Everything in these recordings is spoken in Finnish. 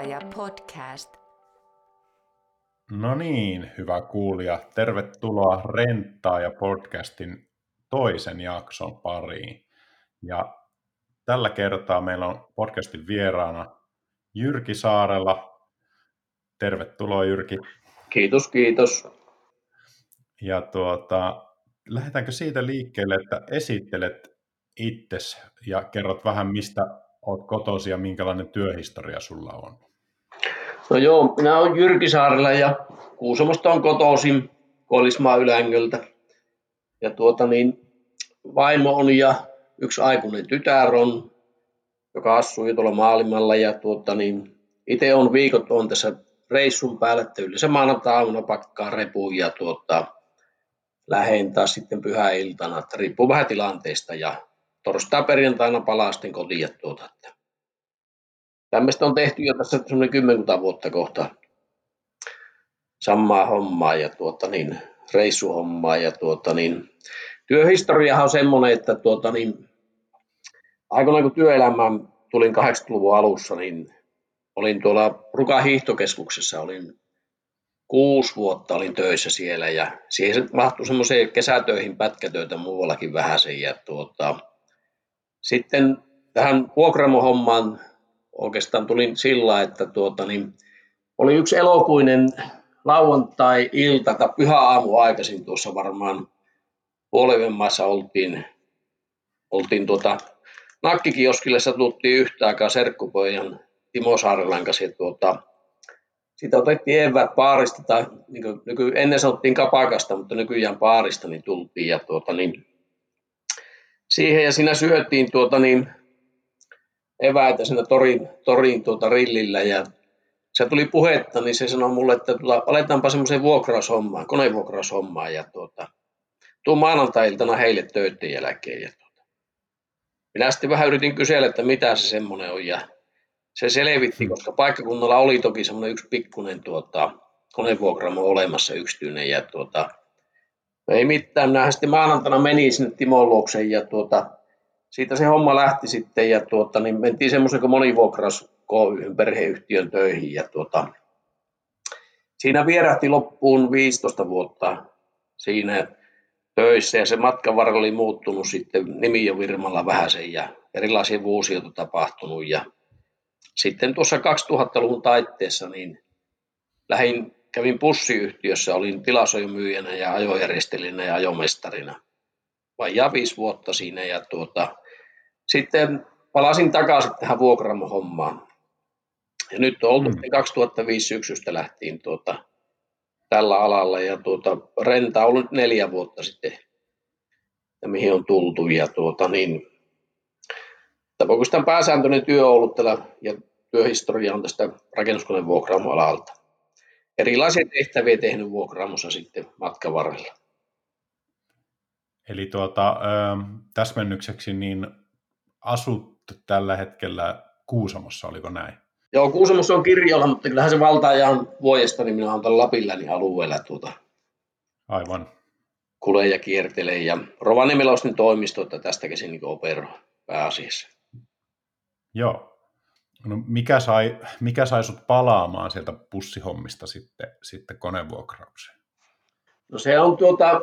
Rentaaja podcast. No niin, hyvä kuulija. Tervetuloa Rentaaja podcastin toisen jakson pariin. Ja tällä kertaa meillä on podcastin vieraana Jyrki Saarella. Tervetuloa Jyrki. Kiitos, kiitos. Ja tuota, lähdetäänkö siitä liikkeelle, että esittelet itsesi ja kerrot vähän, mistä olet kotosi ja minkälainen työhistoria sulla on? No joo, minä olen Jyrki Saarella ja Kuusamosta on kotoisin Koillismaa Ylängöltä. Ja tuota niin, vaimo on ja yksi aikuinen tytär on, joka asuu tuolla maailmalla ja tuota niin, itse on viikot on tässä reissun päällä, että yleensä maanantai-aamuna pakkaa repuun ja tuota, lähen taas sitten pyhäiltana, että riippuu vähän tilanteesta ja torstai perjantaina palaa sitten kotiin. Tuota, että tämmöistä on tehty jo tässä semmoinen kymmenkunta vuotta kohta samaa hommaa ja tuota niin, reissuhommaa ja tuota niin, työhistoriahan on semmoinen, että tuota niin, aikoinaan kun työelämään tulin 80-luvun alussa, niin olin tuolla Ruka hiihtokeskuksessa, olin kuusi vuotta olin töissä siellä ja siihen mahtui semmoiseen kesätöihin pätkätöitä muuallakin vähän ja tuota, sitten tähän vuokramohommaan oikeastaan tulin sillä, että tuota, niin oli yksi elokuinen lauantai-ilta tai pyhä aamu aikaisin tuossa varmaan puolen maassa oltiin, oltiin tuota, nakkikioskille satuttiin yhtä aikaa serkkupojan Timo Saarelan kanssa. Tuota, siitä otettiin eväät paarista, tai niin kuin, nyky, ennen sanottiin kapakasta, mutta nykyään paarista, niin tultiin. Ja tuota, niin, siihen ja siinä syötiin tuota, niin, eväitä siinä torin, torin tuota, rillillä ja se tuli puhetta, niin se sanoi mulle, että tuota, aletaanpa semmoiseen vuokraushommaan, konevuokraushommaan ja tuota, tuu maanantai-iltana heille töiden jälkeen. Ja tuota. Minä sitten vähän yritin kysellä, että mitä se semmoinen on ja se selvitti, koska paikkakunnalla oli toki semmoinen yksi pikkuinen tuota, konevuokraamo olemassa yksityinen ja tuota, ei mitään, minä sitten maanantaina menin sinne Timon luokse ja tuota, siitä se homma lähti sitten ja tuota, niin mentiin semmoisen kuin monivuokras perheyhtiön töihin ja tuota, siinä vierähti loppuun 15 vuotta siinä töissä ja se matkan varrella oli muuttunut sitten nimi jo Virmalla vähäsen ja erilaisia vuosia tapahtunut ja sitten tuossa 2000-luvun taitteessa niin lähin, kävin pussiyhtiössä, olin tilasojomyyjänä ja ajojärjestelijänä ja ajomestarina. Vajaa viisi vuotta siinä ja tuota, sitten palasin takaisin tähän vuokramohommaan. Ja nyt on oltu mm. 2005 syksystä lähtien tuota, tällä alalla ja tuota, renta on ollut neljä vuotta sitten, ja mihin on tultu. Ja tuota, niin, oikeastaan pääsääntöinen työ on ollut tällä, ja työhistoria on tästä rakennuskoneen vuokraamoalalta. Erilaisia tehtäviä tehnyt vuokraamossa sitten matkan varrella. Eli tuota, täsmennykseksi, niin asut tällä hetkellä Kuusamossa, oliko näin? Joo, Kuusamossa on kirjoilla, mutta kyllähän se valtaajan vuodesta, niin minä olen tällä Lapinlännin alueella tuota, Aivan. Kule ja kiertelee. Ja Rovaniemellä on toimisto, että tästä käsin niin operoi pääasiassa. Joo. No mikä sai, mikä sai sut palaamaan sieltä pussihommista sitten, sitten konevuokraukseen? No se on tuota,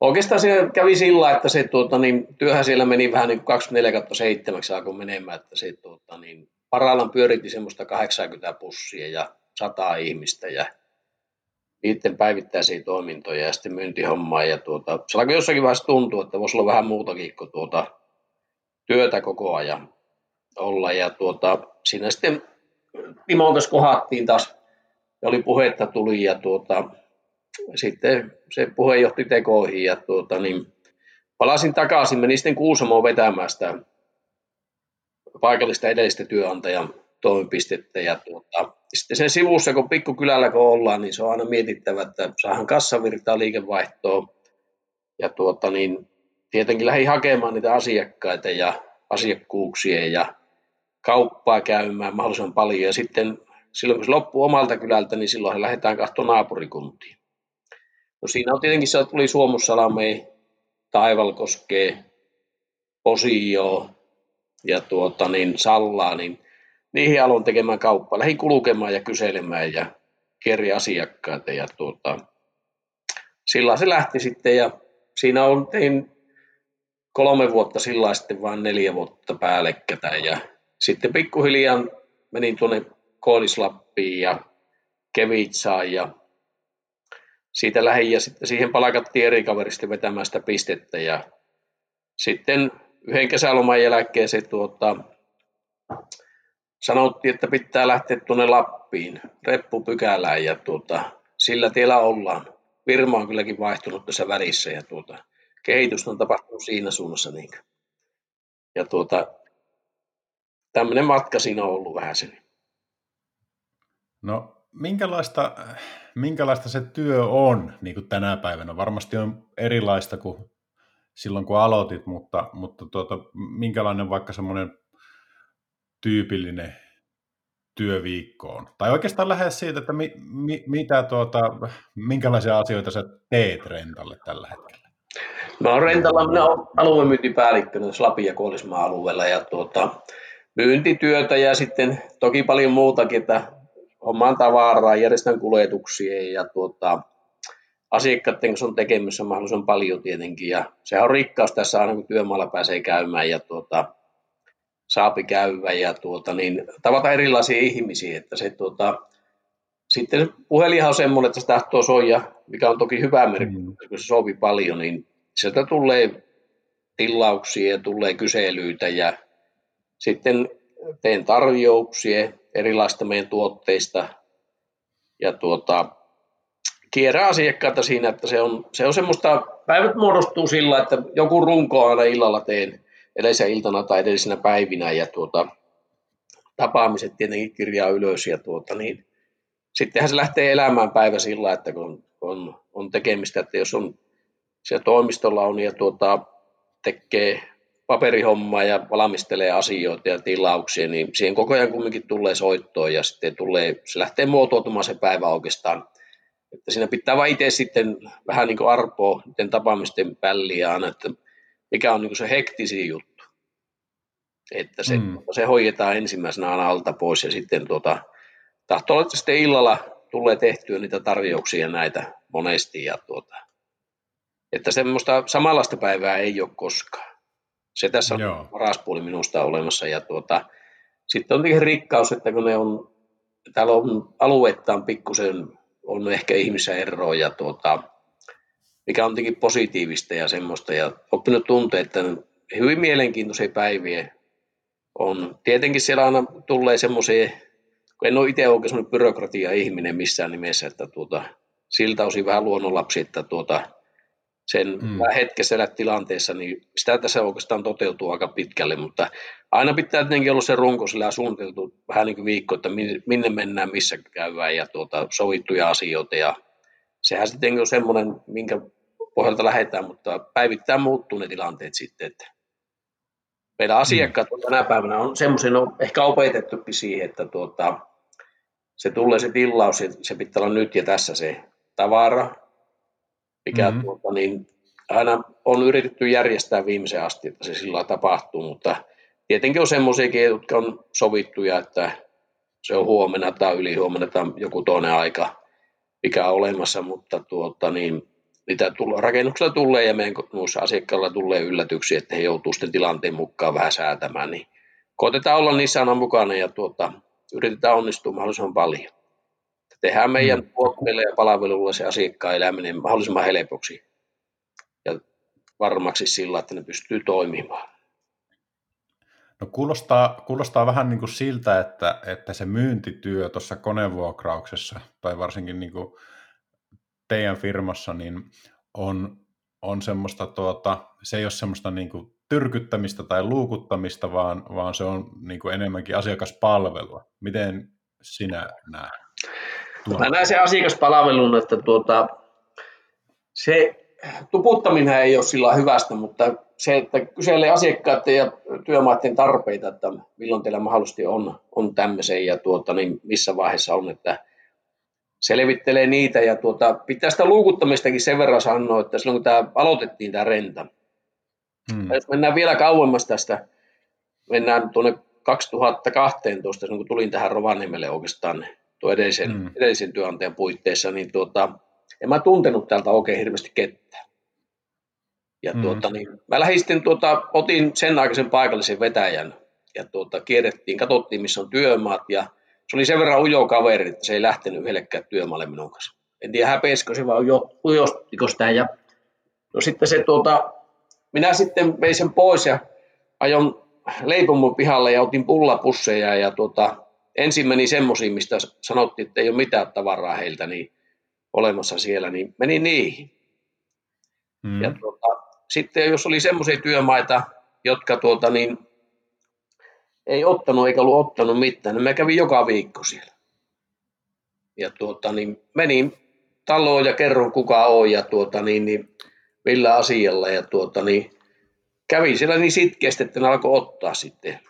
Oikeastaan se kävi sillä, että se tuota, niin, työhän siellä meni vähän niin kuin 24 7 alkoi menemään, että se tuota, niin, parhaillaan pyöritti semmoista 80 pussia ja 100 ihmistä ja niiden päivittäisiä toimintoja ja sitten myyntihommaa. Ja tuota, se alkoi jossakin vaiheessa tuntua, että voisi olla vähän muutakin kuin tuota, työtä koko ajan olla. Ja tuota, siinä sitten Timon kanssa kohattiin taas, ja oli puhetta tuli ja tuota, sitten se puhe johti tekoihin ja tuota, niin palasin takaisin, menin sitten Kuusamoon vetämään sitä paikallista edellistä työnantajan toimipistettä ja tuota, sitten sen sivussa, kun pikkukylällä kun ollaan, niin se on aina mietittävä, että saahan kassavirtaa liikevaihtoa ja tuota, niin tietenkin lähdin hakemaan niitä asiakkaita ja asiakkuuksia ja kauppaa käymään mahdollisimman paljon ja sitten silloin kun se loppuu omalta kylältä, niin silloin lähdetään katsomaan naapurikuntiin. No siinä on tietenkin se, tuli Suomussalame, Taivalkoskee, Posio ja tuota, niin Sallaa, niin niihin aloin tekemään kauppaa. Lähdin kulkemaan ja kyselemään ja kierri asiakkaita ja tuota, sillä se lähti sitten ja siinä on, tein kolme vuotta sillä sitten vain neljä vuotta päällekkätä ja sitten pikkuhiljaa menin tuonne Koodislappiin ja Kevitsaan ja siitä lähin ja sitten siihen palkattiin eri kaverista vetämään sitä pistettä ja sitten yhden kesäloman jälkeen se tuota, sanottiin, että pitää lähteä tuonne Lappiin, reppupykälään ja tuota, sillä tiellä ollaan. Firma on kylläkin vaihtunut tässä välissä ja tuota, kehitys on tapahtunut siinä suunnassa. Niin. Ja tuota, tämmöinen matka siinä on ollut vähän sen. No minkälaista, minkälaista se työ on niin kuin tänä päivänä? Varmasti on erilaista kuin silloin, kun aloitit, mutta, mutta tuota, minkälainen vaikka semmoinen tyypillinen työviikko on? Tai oikeastaan lähes siitä, että mi, mi, mitä tuota, minkälaisia asioita sä teet Rentalle tällä hetkellä? Mä oon Rentalla, minä olen aluemyyntipäällikkönä Lapin ja Kuolismaan alueella ja tuota, myyntityötä ja sitten toki paljon muutakin, että hommaan tavaraa, järjestän kuljetuksia ja tuota, asiakkaiden kanssa on tekemässä mahdollisimman paljon tietenkin ja sehän on rikkaus tässä aina kun työmaalla pääsee käymään ja tuota, saapi käydä ja tuota, niin, tavata erilaisia ihmisiä, että se tuota, sitten puhelinhan on semmoinen, että se tahtoo soija, mikä on toki hyvä merkki, mm. kun se sovi paljon, niin sieltä tulee tilauksia ja tulee kyselyitä ja sitten teen tarjouksia erilaista meidän tuotteista. Ja tuota, kierrä asiakkaita siinä, että se on, se on semmoista, päivät muodostuu sillä, että joku runko aina illalla teen edellisenä iltana tai edellisenä päivinä ja tuota, tapaamiset tietenkin kirjaa ylös ja tuota, niin, sittenhän se lähtee elämään päivä sillä, että kun on, on tekemistä, että jos on siellä toimistolla on ja tuota, tekee paperihommaa ja valmistelee asioita ja tilauksia, niin siihen koko ajan kumminkin tulee soittoa ja sitten tulee, se lähtee muotoutumaan se päivä oikeastaan. Että siinä pitää vain itse sitten vähän niin kuin arpoa miten tapaamisten pälliä aina, että mikä on niin se hektisin juttu. Että se, mm. se hoidetaan ensimmäisenä aina alta pois ja sitten tuota, tahtoo että sitten illalla tulee tehtyä niitä tarjouksia näitä monesti ja tuota, että semmoista samanlaista päivää ei ole koskaan. Se tässä on Joo. paras puoli minusta olemassa. Ja tuota, sitten on tietenkin rikkaus, että kun ne on, täällä on alueettaan pikkusen, on ehkä ihmisiä eroa ja tuota, mikä on tietenkin positiivista ja semmoista. Ja oppinut tuntea, että hyvin mielenkiintoisia päiviä on. Tietenkin siellä aina tulee semmoisia, kun en ole itse oikein semmoinen byrokratia-ihminen missään nimessä, että tuota, siltä osin vähän luonnonlapsi, että tuota, sen mm. hetkessä tilanteessa, niin sitä tässä oikeastaan toteutuu aika pitkälle, mutta aina pitää tietenkin olla se runko sillä suunniteltu vähän niin kuin viikko, että minne mennään, missä käydään ja tuota, sovittuja asioita ja sehän sitten on semmoinen, minkä pohjalta lähdetään, mutta päivittäin muuttuu ne tilanteet sitten, että meidän asiakkaat mm. tänä päivänä on semmoisen on ehkä opetettukin siihen, että tuota, se tulee se tilaus, se pitää olla nyt ja tässä se tavara, mikä mm-hmm. tuota, niin aina on yritetty järjestää viimeisen asti, että se sillä tapahtuu, mutta tietenkin on semmoisiakin, jotka on sovittuja, että se on huomenna tai ylihuomenna tai joku toinen aika, mikä on olemassa, mutta tuota, niin, mitä tulla, rakennuksella tulee ja meidän asiakkailla tulee yllätyksiä, että he joutuu sitten tilanteen mukaan vähän säätämään, niin koitetaan olla niissä aina mukana ja tuota, yritetään onnistua mahdollisimman paljon tehdään meidän mm. tuotteille ja palveluille se asiakkaan eläminen mahdollisimman helpoksi ja varmaksi sillä, että ne pystyy toimimaan. No kuulostaa, kuulostaa vähän niin kuin siltä, että, että se myyntityö tuossa konevuokrauksessa tai varsinkin niin kuin teidän firmassa niin on, on semmoista, tuota, se ei ole semmoista niin kuin tyrkyttämistä tai luukuttamista, vaan, vaan se on niin kuin enemmänkin asiakaspalvelua. Miten sinä näet? Mä näen sen asiakaspalvelun, että tuota, se tuputtaminen ei ole sillä hyvästä, mutta se, että kyselee asiakkaiden ja työmaiden tarpeita, että milloin teillä mahdollisesti on, on tämmöisen ja tuota, niin missä vaiheessa on, että selvittelee niitä ja tuota, pitää sitä luukuttamistakin sen verran sanoa, että silloin kun tämä aloitettiin tämä renta, hmm. jos mennään vielä kauemmas tästä, mennään tuonne 2012, kun tulin tähän Rovaniemelle oikeastaan tuo edellisen, mm. edellisen työnantajan puitteissa, niin tuota, en mä tuntenut täältä oikein hirveästi kettä. Ja mm. tuota, niin, mä lähdin tuota, otin sen aikaisen paikallisen vetäjän ja tuota, kierrettiin, katsottiin missä on työmaat ja se oli sen verran ujo kaveri, että se ei lähtenyt yhdellekään työmaalle minun kanssa. En tiedä häpeisikö se vai ujostiko sitä ja no sitten se tuota, minä sitten vein sen pois ja ajon leipomon pihalle ja otin pullapusseja ja tuota, ensin meni semmoisiin, mistä sanottiin, että ei ole mitään tavaraa heiltä niin olemassa siellä, niin meni niihin. Mm. Ja tuota, sitten jos oli semmoisia työmaita, jotka tuota, niin, ei ottanut eikä ollut ottanut mitään, niin mä kävin joka viikko siellä. Ja tuota, niin menin taloon ja kerron kuka on ja tuota, niin, niin, millä asialla. Ja tuota, niin, kävin siellä niin sitkeästi, että ne alkoi ottaa sitten.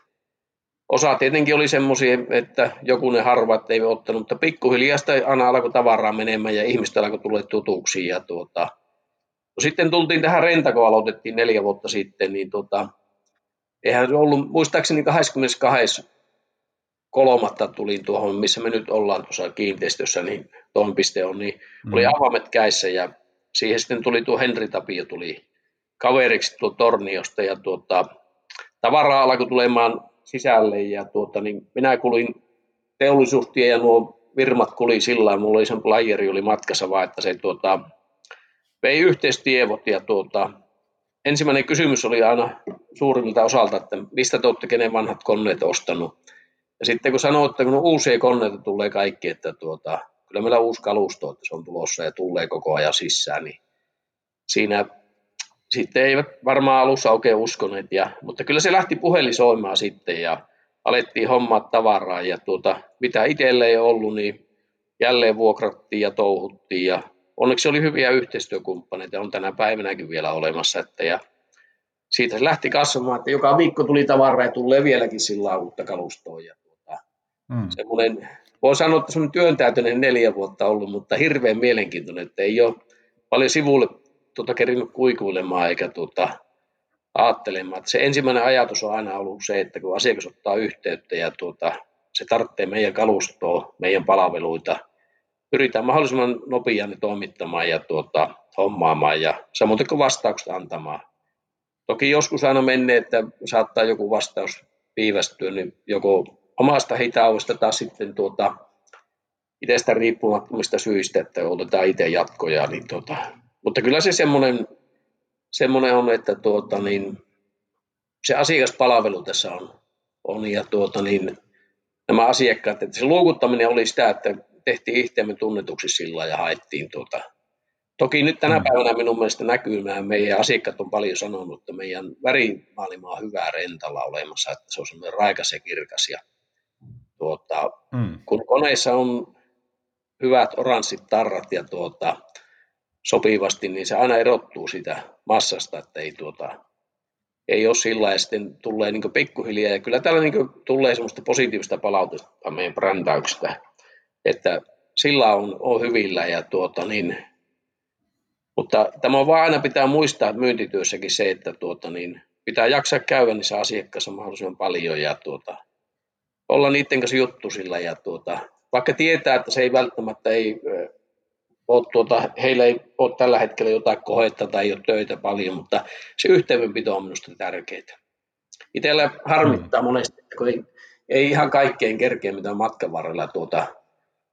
Osa tietenkin oli semmoisia, että joku ne harvat ei ottanut, mutta pikkuhiljaa sitä aina alkoi tavaraa menemään ja ihmistä alkoi tulla tutuksi. Ja tuota, no sitten tultiin tähän renta, kun aloitettiin neljä vuotta sitten, niin tuota, eihän se ollut, muistaakseni 22. kolmatta tulin tuohon, missä me nyt ollaan tuossa kiinteistössä, niin toimipiste on, niin mm. oli avaimet käissä ja siihen sitten tuli tuo Henri Tapio tuli kaveriksi tuo Torniosta ja tuota, tavaraa alkoi tulemaan sisälle ja tuota, niin minä kulin teollisuustie ja nuo virmat kuli sillä lailla, mulla oli sen playeri oli matkassa vaan, että se tuota, vei yhteistievot ja tuota, ensimmäinen kysymys oli aina suurimmilta osalta, että mistä te olette kenen vanhat koneet ostanut. Ja sitten kun sanoo, että kun uusia koneita tulee kaikki, että tuota, kyllä meillä uusi kalusto, että se on tulossa ja tulee koko ajan sisään, niin siinä sitten eivät varmaan alussa oikein uskoneet, ja, mutta kyllä se lähti puhelin soimaan sitten ja alettiin hommaa tavaraa ja tuota, mitä itselle ei ollut, niin jälleen vuokrattiin ja touhuttiin ja onneksi oli hyviä yhteistyökumppaneita, on tänä päivänäkin vielä olemassa. Että ja siitä se lähti kasvamaan, että joka viikko tuli tavaraa ja tulee vieläkin sillä uutta kalustoa. Ja tuota, hmm. semmoinen, voi sanoa, että semmoinen työntäytöinen neljä vuotta ollut, mutta hirveän mielenkiintoinen, että ei ole paljon sivulle tuota, kerinyt kuikuilemaan eikä tuota, ajattelemaan. Että se ensimmäinen ajatus on aina ollut se, että kun asiakas ottaa yhteyttä ja tuota, se tarvitsee meidän kalustoa, meidän palveluita, pyritään mahdollisimman nopeasti toimittamaan ja tuota, hommaamaan ja samoin kuin vastaukset antamaan. Toki joskus aina menee, että saattaa joku vastaus viivästyä, niin joko omasta hitaudesta tai sitten tuota, itsestä riippumattomista syistä, että otetaan itse jatkoja. Niin tuota, mutta kyllä se semmoinen, semmoinen on, että tuota, niin, se asiakaspalvelu tässä on, on ja tuota, niin, nämä asiakkaat, että se luukuttaminen oli sitä, että tehtiin itseämme tunnetuksi sillä ja haettiin tuota. Toki nyt tänä mm. päivänä minun mielestä näkyy, meidän asiakkaat on paljon sanonut, että meidän värimaailma on hyvää rentalla olemassa, että se on semmoinen raikas ja kirkas. Ja, tuota, mm. Kun koneissa on hyvät oranssit tarrat ja tuota, sopivasti, niin se aina erottuu sitä massasta, että ei, tuota, ei ole sillä ja sitten tulee niin pikkuhiljaa. Ja kyllä täällä niin tulee semmoista positiivista palautetta meidän brändäyksestä, että sillä on, on hyvillä ja tuota, niin, mutta tämä on vaan aina pitää muistaa myyntityössäkin se, että tuota, niin, pitää jaksaa käydä niissä asiakkaissa mahdollisimman paljon ja tuota, olla niiden kanssa juttu sillä ja tuota, vaikka tietää, että se ei välttämättä ei ole, tuota, heillä ei ole tällä hetkellä jotain kohetta tai ei ole töitä paljon, mutta se yhteydenpito on minusta tärkeää. Itsellä harmittaa mm. monesti, kun ei, ei ihan kaikkein kerkeä, mitä matkan varrella tuota,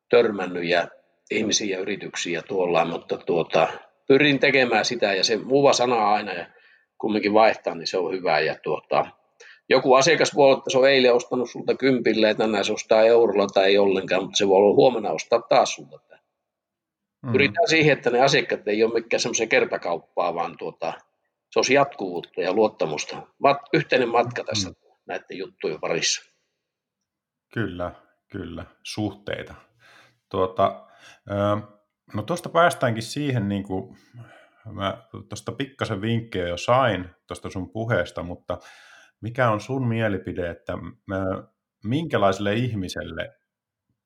törmännyt ja ihmisiä ja yrityksiä tuolla, mutta tuota, pyrin tekemään sitä ja se muuva sana aina ja kumminkin vaihtaa, niin se on hyvä. Ja tuota, joku asiakas voi olla, että se on eilen ostanut sulta kympille, että tänään se ostaa eurolla tai ei ollenkaan, mutta se voi olla huomenna ostaa taas sulta. Mm. Pyritään siihen, että ne asiakkaat ei ole mikään semmoisia kertakauppaa, vaan tuota, se olisi jatkuvuutta ja luottamusta. Yhteinen matka tässä mm. näiden juttujen parissa. Kyllä, kyllä. Suhteita. Tuota, no tuosta päästäänkin siihen, niin kuin mä tuosta pikkasen vinkkejä jo sain tuosta sun puheesta, mutta mikä on sun mielipide, että minkälaiselle ihmiselle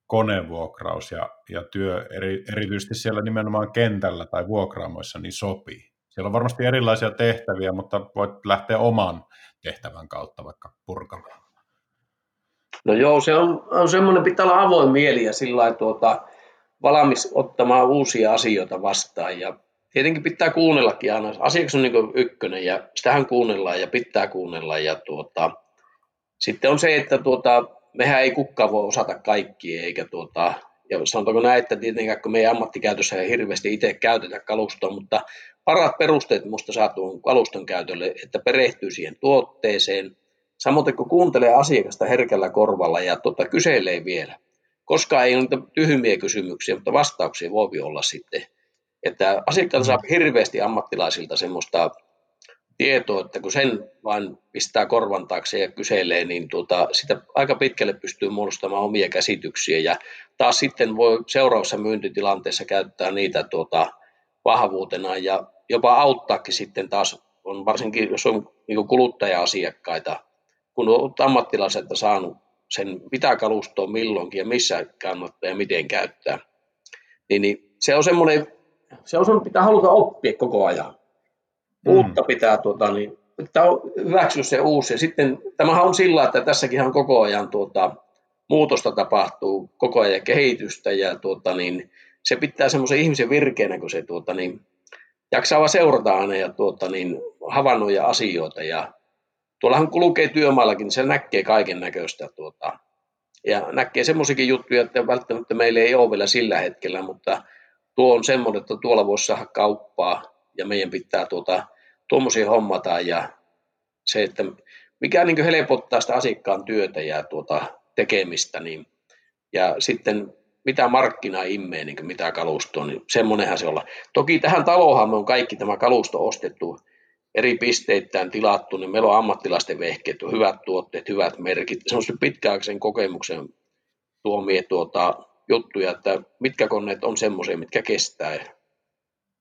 konevuokraus ja, ja työ eri, erityisesti siellä nimenomaan kentällä tai vuokraamoissa niin sopii? Siellä on varmasti erilaisia tehtäviä, mutta voit lähteä oman tehtävän kautta vaikka purkamaan. No joo, se on, on semmoinen, pitää olla avoin mieli ja sillä tuota, valmis ottamaan uusia asioita vastaan. Ja tietenkin pitää kuunnellakin aina. Asiakas on niin ykkönen ja sitähän kuunnellaan ja pitää kuunnella. Ja tuota, sitten on se, että tuota, mehän ei kukaan voi osata kaikkia, eikä tuota, ja sanotaanko näin, että tietenkään kun meidän ammattikäytössä ei hirveästi itse käytetä kalustoa, mutta parat perusteet minusta saa tuon kaluston käytölle, että perehtyy siihen tuotteeseen, samoin kun kuuntelee asiakasta herkällä korvalla ja tuota, kyselee vielä. Koska ei ole niitä tyhmiä kysymyksiä, mutta vastauksia voi olla sitten. Että asiakkaalta saa hirveästi ammattilaisilta semmoista tietoa, että kun sen vain pistää korvan taakse ja kyselee, niin tuota, sitä aika pitkälle pystyy muodostamaan omia käsityksiä ja taas sitten voi seuraavassa myyntitilanteessa käyttää niitä tuota, vahvuutena ja jopa auttaakin sitten taas, on varsinkin jos on niin kuluttaja-asiakkaita, kun on ammattilaiset saanut sen, mitä kalustoa milloinkin ja missä kannattaa ja miten käyttää, niin, niin se on semmoinen, se on semmoinen, pitää haluta oppia koko ajan. Mm. Uutta pitää, tuota, niin, pitää hyväksyä se uusi. Ja sitten tämähän on sillä, että tässäkin on koko ajan tuota, muutosta tapahtuu, koko ajan kehitystä ja tuota, niin, se pitää semmoisen ihmisen virkeänä, kun se tuota, niin, jaksaa vaan seurata aina ja tuota, niin, havainnoja asioita ja tuollahan kulkee työmaallakin, niin se näkee kaiken näköistä tuota, ja näkee semmoisikin juttuja, että välttämättä meillä ei ole vielä sillä hetkellä, mutta tuo on semmoinen, että tuolla voisi saada kauppaa ja meidän pitää tuota, tuommoisia hommata ja se, että mikä niin helpottaa sitä asiakkaan työtä ja tuota, tekemistä, niin, ja sitten mitä markkina immee, niin mitä kalustoa, niin semmoinenhan se olla. Toki tähän talohan me on kaikki tämä kalusto ostettu eri pisteittäin tilattu, niin meillä on ammattilaisten vehkeet, on hyvät tuotteet, hyvät merkit. Se on se pitkäaikaisen kokemuksen tuomia tuota, juttuja, että mitkä koneet on semmoisia, mitkä kestää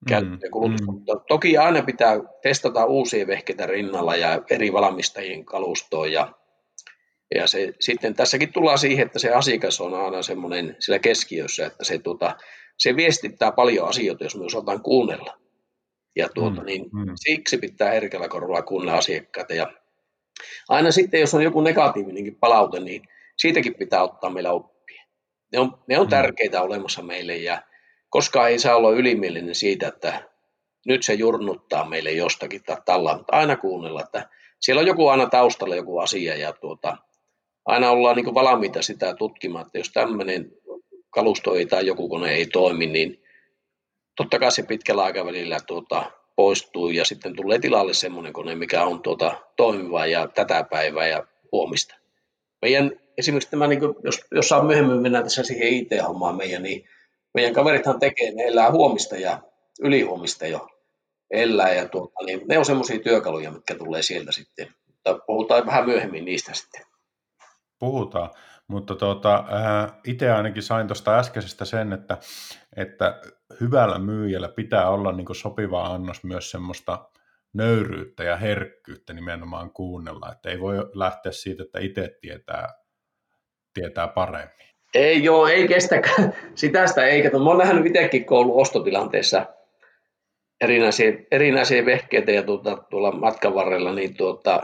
käyttäjäkulutusta. Mm, mm. Toki aina pitää testata uusia vehkeitä rinnalla ja eri valmistajien kalustoa ja ja se, sitten tässäkin tullaan siihen, että se asiakas on aina semmoinen sillä keskiössä, että se, tuota, se viestittää paljon asioita, jos me osataan kuunnella. Ja tuota, mm, niin mm. siksi pitää herkällä korvalla kuunnella asiakkaita. Ja aina sitten, jos on joku negatiivinenkin palaute, niin siitäkin pitää ottaa meillä oppia. Ne on, ne on mm. tärkeitä olemassa meille ja koskaan ei saa olla ylimielinen siitä, että nyt se jurnuttaa meille jostakin tai tällä, mutta aina kuunnella, että siellä on joku aina taustalla joku asia ja tuota, aina ollaan niin valmiita sitä tutkimaan, että jos tämmöinen kalusto ei tai joku kone ei toimi, niin totta kai se pitkällä aikavälillä tuota, poistuu ja sitten tulee tilalle semmoinen kone, mikä on tuota, toimiva ja tätä päivää ja huomista. Meidän, esimerkiksi tämä, niin kuin, jos, jos saa myöhemmin mennä tässä siihen IT-hommaan meidän, niin meidän kaverithan tekee, ne elää huomista ja ylihuomista jo elää ja tuota, niin ne on semmoisia työkaluja, mitkä tulee sieltä sitten. Mutta puhutaan vähän myöhemmin niistä sitten puhutaan. Mutta tuota, äh, itse ainakin sain tuosta äskeisestä sen, että, että hyvällä myyjällä pitää olla niin sopiva annos myös semmoista nöyryyttä ja herkkyyttä nimenomaan kuunnella. Että ei voi lähteä siitä, että itse tietää, tietää paremmin. Ei joo, ei kestäkään. Sitä sitä ei. Kato, mä oon nähnyt itsekin koulun ostotilanteessa erinäisiä, erinäisiä vehkeitä ja tuota, tuolla matkan varrella, niin tuota,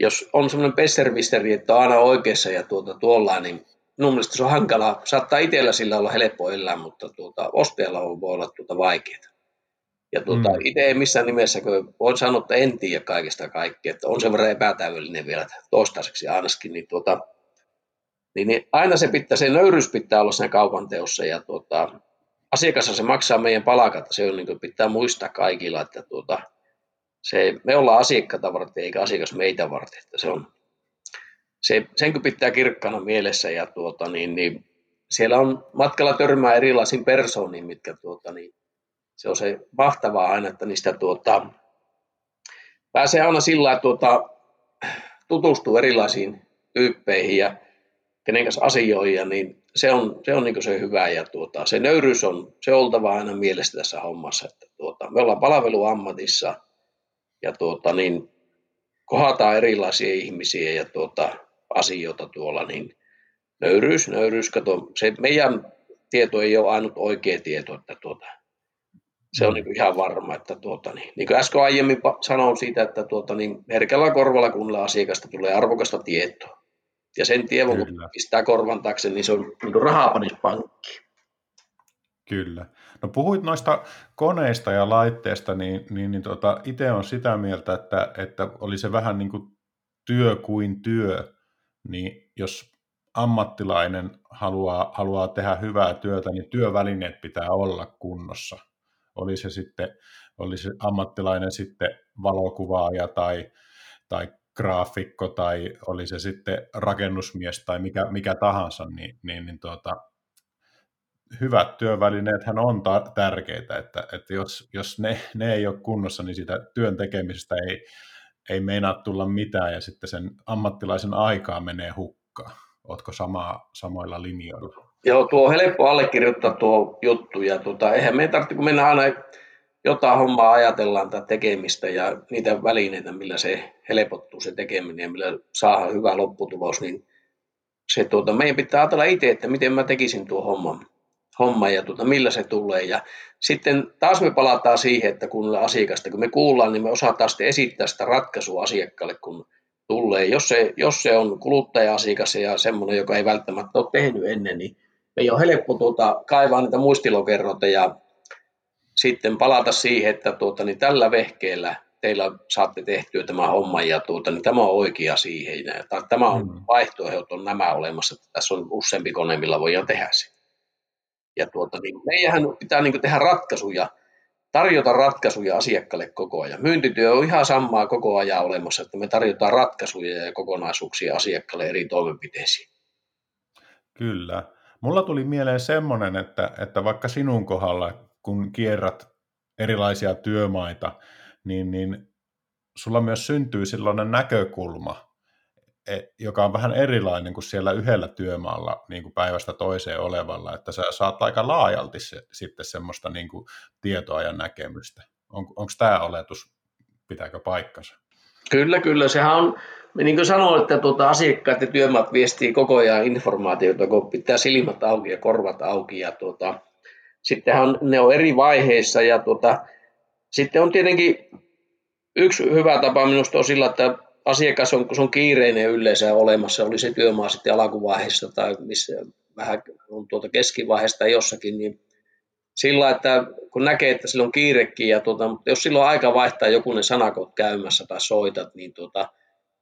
jos on semmoinen pesservisteri, että on aina oikeassa ja tuota, tuolla, niin minun mielestä se on hankalaa. Saattaa itsellä sillä olla helppo elää, mutta tuota, ostajalla voi olla tuota vaikeaa. Ja tuota, mm. itse ei missään nimessä, kun voin sanoa, että en tiedä kaikesta kaikkea, että on sen verran epätäydellinen vielä toistaiseksi ainakin, niin, tuota, niin, niin aina se, pitää, se nöyryys pitää olla sen kaupan teossa ja tuota, asiakassa se maksaa meidän palakat, se on, niin pitää muistaa kaikilla, että tuota, se, me ollaan asiakkaita varten eikä asiakas meitä varten. Että se on, se, sen pitää kirkkana mielessä ja tuota, niin, niin, siellä on matkalla törmää erilaisiin persooniin, mitkä tuota, niin, se on se mahtavaa aina, että niistä tuota, pääsee aina sillä tuota, tutustuu erilaisiin tyyppeihin ja kenen kanssa asioihin, niin se on, se on niin se hyvä ja tuota, se nöyryys on, se oltava aina mielessä tässä hommassa, että tuota, me ollaan palveluammatissa – ja tuota, niin, kohataan erilaisia ihmisiä ja tuota, asioita tuolla, niin nöyryys, nöyryys, kato, se meidän tieto ei ole ainut oikea tieto, että tuota, se on niin ihan varma, että tuota, niin, niin kuin äsken aiemmin sanoin siitä, että tuota, niin herkällä korvalla kuunnella asiakasta tulee arvokasta tietoa. Ja sen tievon, kun pistää korvan taakse, niin se on niin rahapanispankki. Kyllä. No puhuit noista koneista ja laitteista, niin, niin, niin tota, itse on sitä mieltä, että, että oli se vähän niin kuin työ kuin työ, niin jos ammattilainen haluaa, haluaa tehdä hyvää työtä, niin työvälineet pitää olla kunnossa. Oli se sitten oli se ammattilainen sitten valokuvaaja tai, tai graafikko tai oli se sitten rakennusmies tai mikä, mikä tahansa, niin, niin, niin tuota, hyvät työvälineethän on ta- tärkeitä, että, että jos, jos ne, ne ei ole kunnossa, niin sitä työn tekemisestä ei, ei meinaa tulla mitään ja sitten sen ammattilaisen aikaa menee hukkaan. Oletko sama, samoilla linjoilla? Joo, tuo on helppo allekirjoittaa tuo juttu ja tuota, eihän meidän tarvitse, kun mennään aina jotain hommaa ajatellaan tai tekemistä ja niitä välineitä, millä se helpottuu se tekeminen ja millä saadaan hyvä lopputulos, niin se, tuota, meidän pitää ajatella itse, että miten mä tekisin tuo homman, homma ja tuota, millä se tulee. Ja sitten taas me palataan siihen, että kun asiakasta, kun me kuullaan, niin me osataan sitten esittää sitä ratkaisua asiakkaalle, kun tulee. Jos se, jos se on kuluttaja-asiakas ja semmoinen, joka ei välttämättä ole tehnyt ennen, niin ei ole helppo tuota, kaivaa niitä muistilokerroita ja sitten palata siihen, että tuota, niin tällä vehkeellä teillä saatte tehtyä tämä homma ja tuota, niin tämä on oikea siihen. Ja, tämä on mm. vaihtoehdot on nämä olemassa, että tässä on useampi kone, millä voidaan tehdä se. Ja tuota, niin meidän pitää niin tehdä ratkaisuja, tarjota ratkaisuja asiakkaalle koko ajan. Myyntityö on ihan samaa koko ajan olemassa, että me tarjotaan ratkaisuja ja kokonaisuuksia asiakkaalle eri toimenpiteisiin. Kyllä. Mulla tuli mieleen semmoinen, että, että vaikka sinun kohdalla kun kierrät erilaisia työmaita, niin, niin sulla myös syntyy sellainen näkökulma, e, joka on vähän erilainen kuin siellä yhdellä työmaalla niin kuin päivästä toiseen olevalla, että sä saat aika laajalti se, sitten semmoista niin kuin tietoa ja näkemystä. On, Onko tämä oletus, pitääkö paikkansa? Kyllä, kyllä. Sehän on, niin kuin sanoin, että tuota, asiakkaat ja työmaat viestii koko ajan informaatiota, kun pitää silmät auki ja korvat auki. Ja tuota, sittenhän ne on eri vaiheissa ja tuota, sitten on tietenkin yksi hyvä tapa minusta on sillä, että asiakas on, kun se on kiireinen yleensä olemassa, oli se työmaa sitten alkuvaiheessa tai missä vähän on tuota keskivaiheesta jossakin, niin sillä, että kun näkee, että sillä on kiirekin ja tuota, mutta jos silloin aika vaihtaa jokunen sanakot käymässä tai soitat, niin tuota,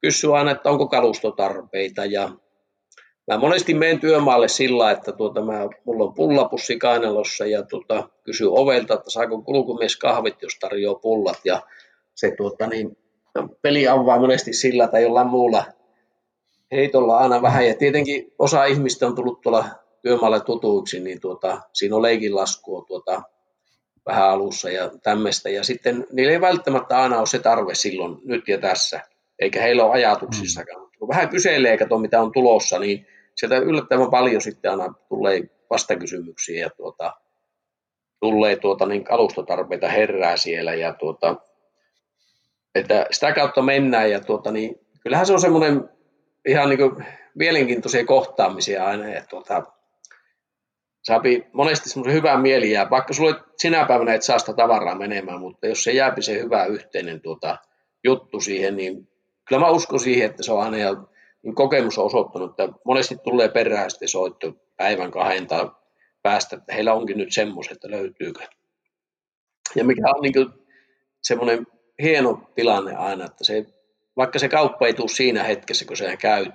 kysyy aina, että onko kalustotarpeita ja Mä monesti menen työmaalle sillä, että tuota, mä, mulla on pullapussi kainalossa ja tuota, kysyn ovelta, että saako kulkumies kahvit, jos tarjoaa pullat. Ja se tuota, niin, peli avaa monesti sillä tai jollain muulla heitolla aina vähän. Ja tietenkin osa ihmistä on tullut tuolla työmaalle tutuiksi, niin tuota, siinä on leikinlaskua tuota, vähän alussa ja tämmöistä. Ja sitten niillä ei välttämättä aina ole se tarve silloin nyt ja tässä, eikä heillä ole ajatuksissakaan. Mm. Kun vähän kyselee ja katsoo, mitä on tulossa, niin sieltä yllättävän paljon sitten aina tulee vastakysymyksiä ja tuota, tulee tuota, niin alustotarpeita herää siellä ja tuota, että sitä kautta mennään ja tuota, niin kyllähän se on semmoinen ihan niin kuin mielenkiintoisia kohtaamisia aina ja tuota, saapi monesti semmoisen hyvää mieli vaikka sulle sinä päivänä et saa sitä tavaraa menemään, mutta jos se jääpi se hyvä yhteinen tuota, juttu siihen, niin kyllä mä uskon siihen, että se on aina ja niin kokemus on osoittanut, että monesti tulee perään sitten soitto päivän kahden tai päästä, että heillä onkin nyt semmoiset, että löytyykö. Ja mikä on niin semmoinen hieno tilanne aina, että se, vaikka se kauppa ei tule siinä hetkessä, kun sä käyt,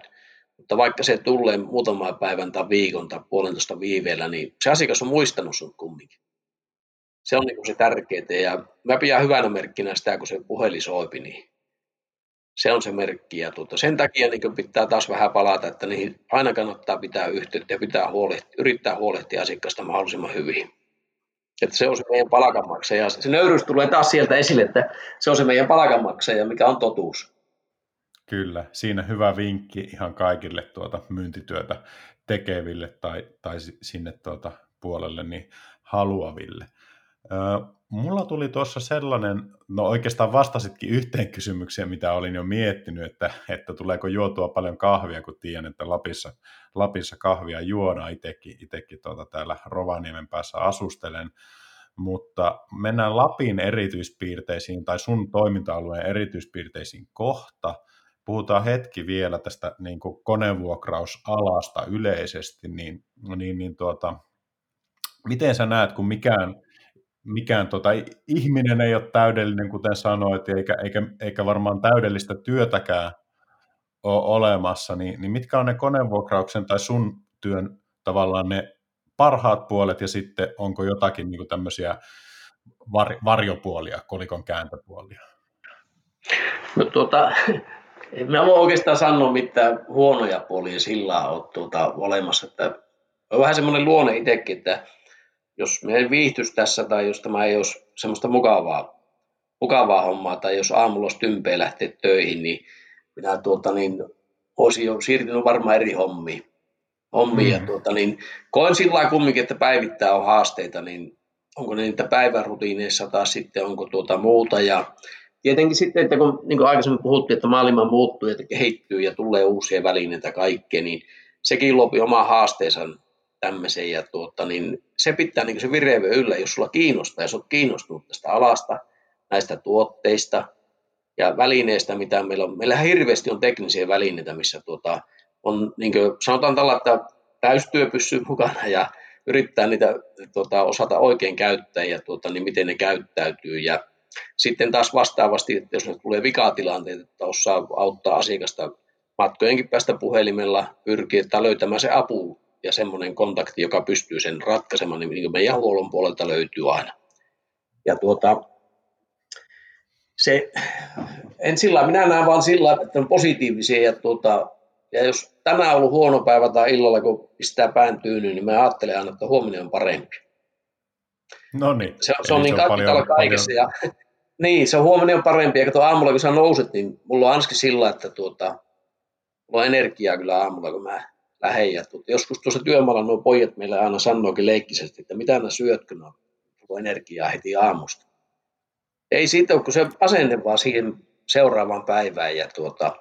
mutta vaikka se tulee muutaman päivän tai viikon tai puolentoista viiveellä, niin se asiakas on muistanut sun kumminkin. Se on niin se tärkeää ja mä pidän hyvänä merkkinä sitä, kun se puhelin soipi, niin se on se merkki. Ja tuota, sen takia niin pitää taas vähän palata, että niihin aina kannattaa pitää yhteyttä ja pitää huolehtia, yrittää huolehtia asiakkaasta mahdollisimman hyvin. Että se on se meidän palkanmaksaja. Se nöyryys tulee taas sieltä esille, että se on se meidän palkanmaksaja, mikä on totuus. Kyllä, siinä hyvä vinkki ihan kaikille tuota myyntityötä tekeville tai, tai sinne tuota puolelle niin haluaville. Mulla tuli tuossa sellainen, no oikeastaan vastasitkin yhteen kysymykseen, mitä olin jo miettinyt, että, että tuleeko juotua paljon kahvia, kun tiedän, että Lapissa, Lapissa kahvia juodaan itsekin, itsekin tuota täällä Rovaniemen päässä asustelen. Mutta mennään Lapin erityispiirteisiin tai sun toiminta-alueen erityispiirteisiin kohta. puhutaan hetki vielä tästä niin kuin konevuokrausalasta yleisesti, niin, niin, niin tuota, miten sä näet, kun mikään, mikään tota, ihminen ei ole täydellinen, kuten sanoit, eikä, eikä, eikä varmaan täydellistä työtäkään ole olemassa, niin, niin mitkä on ne konevuokrauksen tai sun työn tavallaan ne parhaat puolet ja sitten onko jotakin niin tämmöisiä var, varjopuolia, kolikon kääntöpuolia? No tuota, en mä voi oikeastaan sanoa mitään huonoja puolia sillä on tuota, olemassa. Että on vähän semmoinen luonne itsekin, että jos me ei viihtyisi tässä tai jos tämä ei olisi semmoista mukavaa, mukavaa hommaa tai jos aamulla olisi tympeä lähteä töihin, niin minä tuota, niin, olisin jo siirtynyt varmaan eri hommiin. hommiin mm. ja tuota, niin, koen sillä lailla kumminkin, että päivittää on haasteita, niin onko ne niitä päivärutiineissa tai sitten onko tuota muuta. Ja tietenkin sitten, että kun niin kuin aikaisemmin puhuttiin, että maailma muuttuu ja kehittyy ja tulee uusia välineitä kaikkea, niin sekin lopi oma haasteensa tämmöisen. Ja tuota, niin se pitää niin se vireyden yllä, jos sulla kiinnostaa, jos olet kiinnostunut tästä alasta, näistä tuotteista ja välineistä, mitä meillä on. Meillähän hirveästi on teknisiä välineitä, missä tuota, on, niin kuin sanotaan tällä, että täystyö pysyy mukana ja yrittää niitä tuota, osata oikein käyttää ja tuota, niin miten ne käyttäytyy. Ja sitten taas vastaavasti, että jos tulee vikatilanteet, että osaa auttaa asiakasta matkojenkin päästä puhelimella, pyrkii löytämään se apu ja semmoinen kontakti, joka pystyy sen ratkaisemaan, niin, niin meidän huollon puolelta löytyy aina. Ja tuota, se, en sillä, minä näen vaan sillä, että on positiivisia ja, tuota, ja jos tänään on ollut huono päivä tai illalla, kun pistää pään tyynyyn, niin mä ajattelen aina, että huominen on parempi. No niin. Se, se on niin kapitala kaikessa. Paljon... Ja, niin, se on huominen on parempi. Ja kato aamulla, kun sä nouset, niin mulla on anski sillä, että tuota, mulla on energiaa kyllä aamulla, kun mä lähden. Ja joskus tuossa työmaalla nuo pojat meille aina sanookin leikkisesti, että mitä nää syöt, kun on energiaa heti aamusta. Ei siitä ole, kun se asenne vaan siihen seuraavaan päivään. Ja tuota,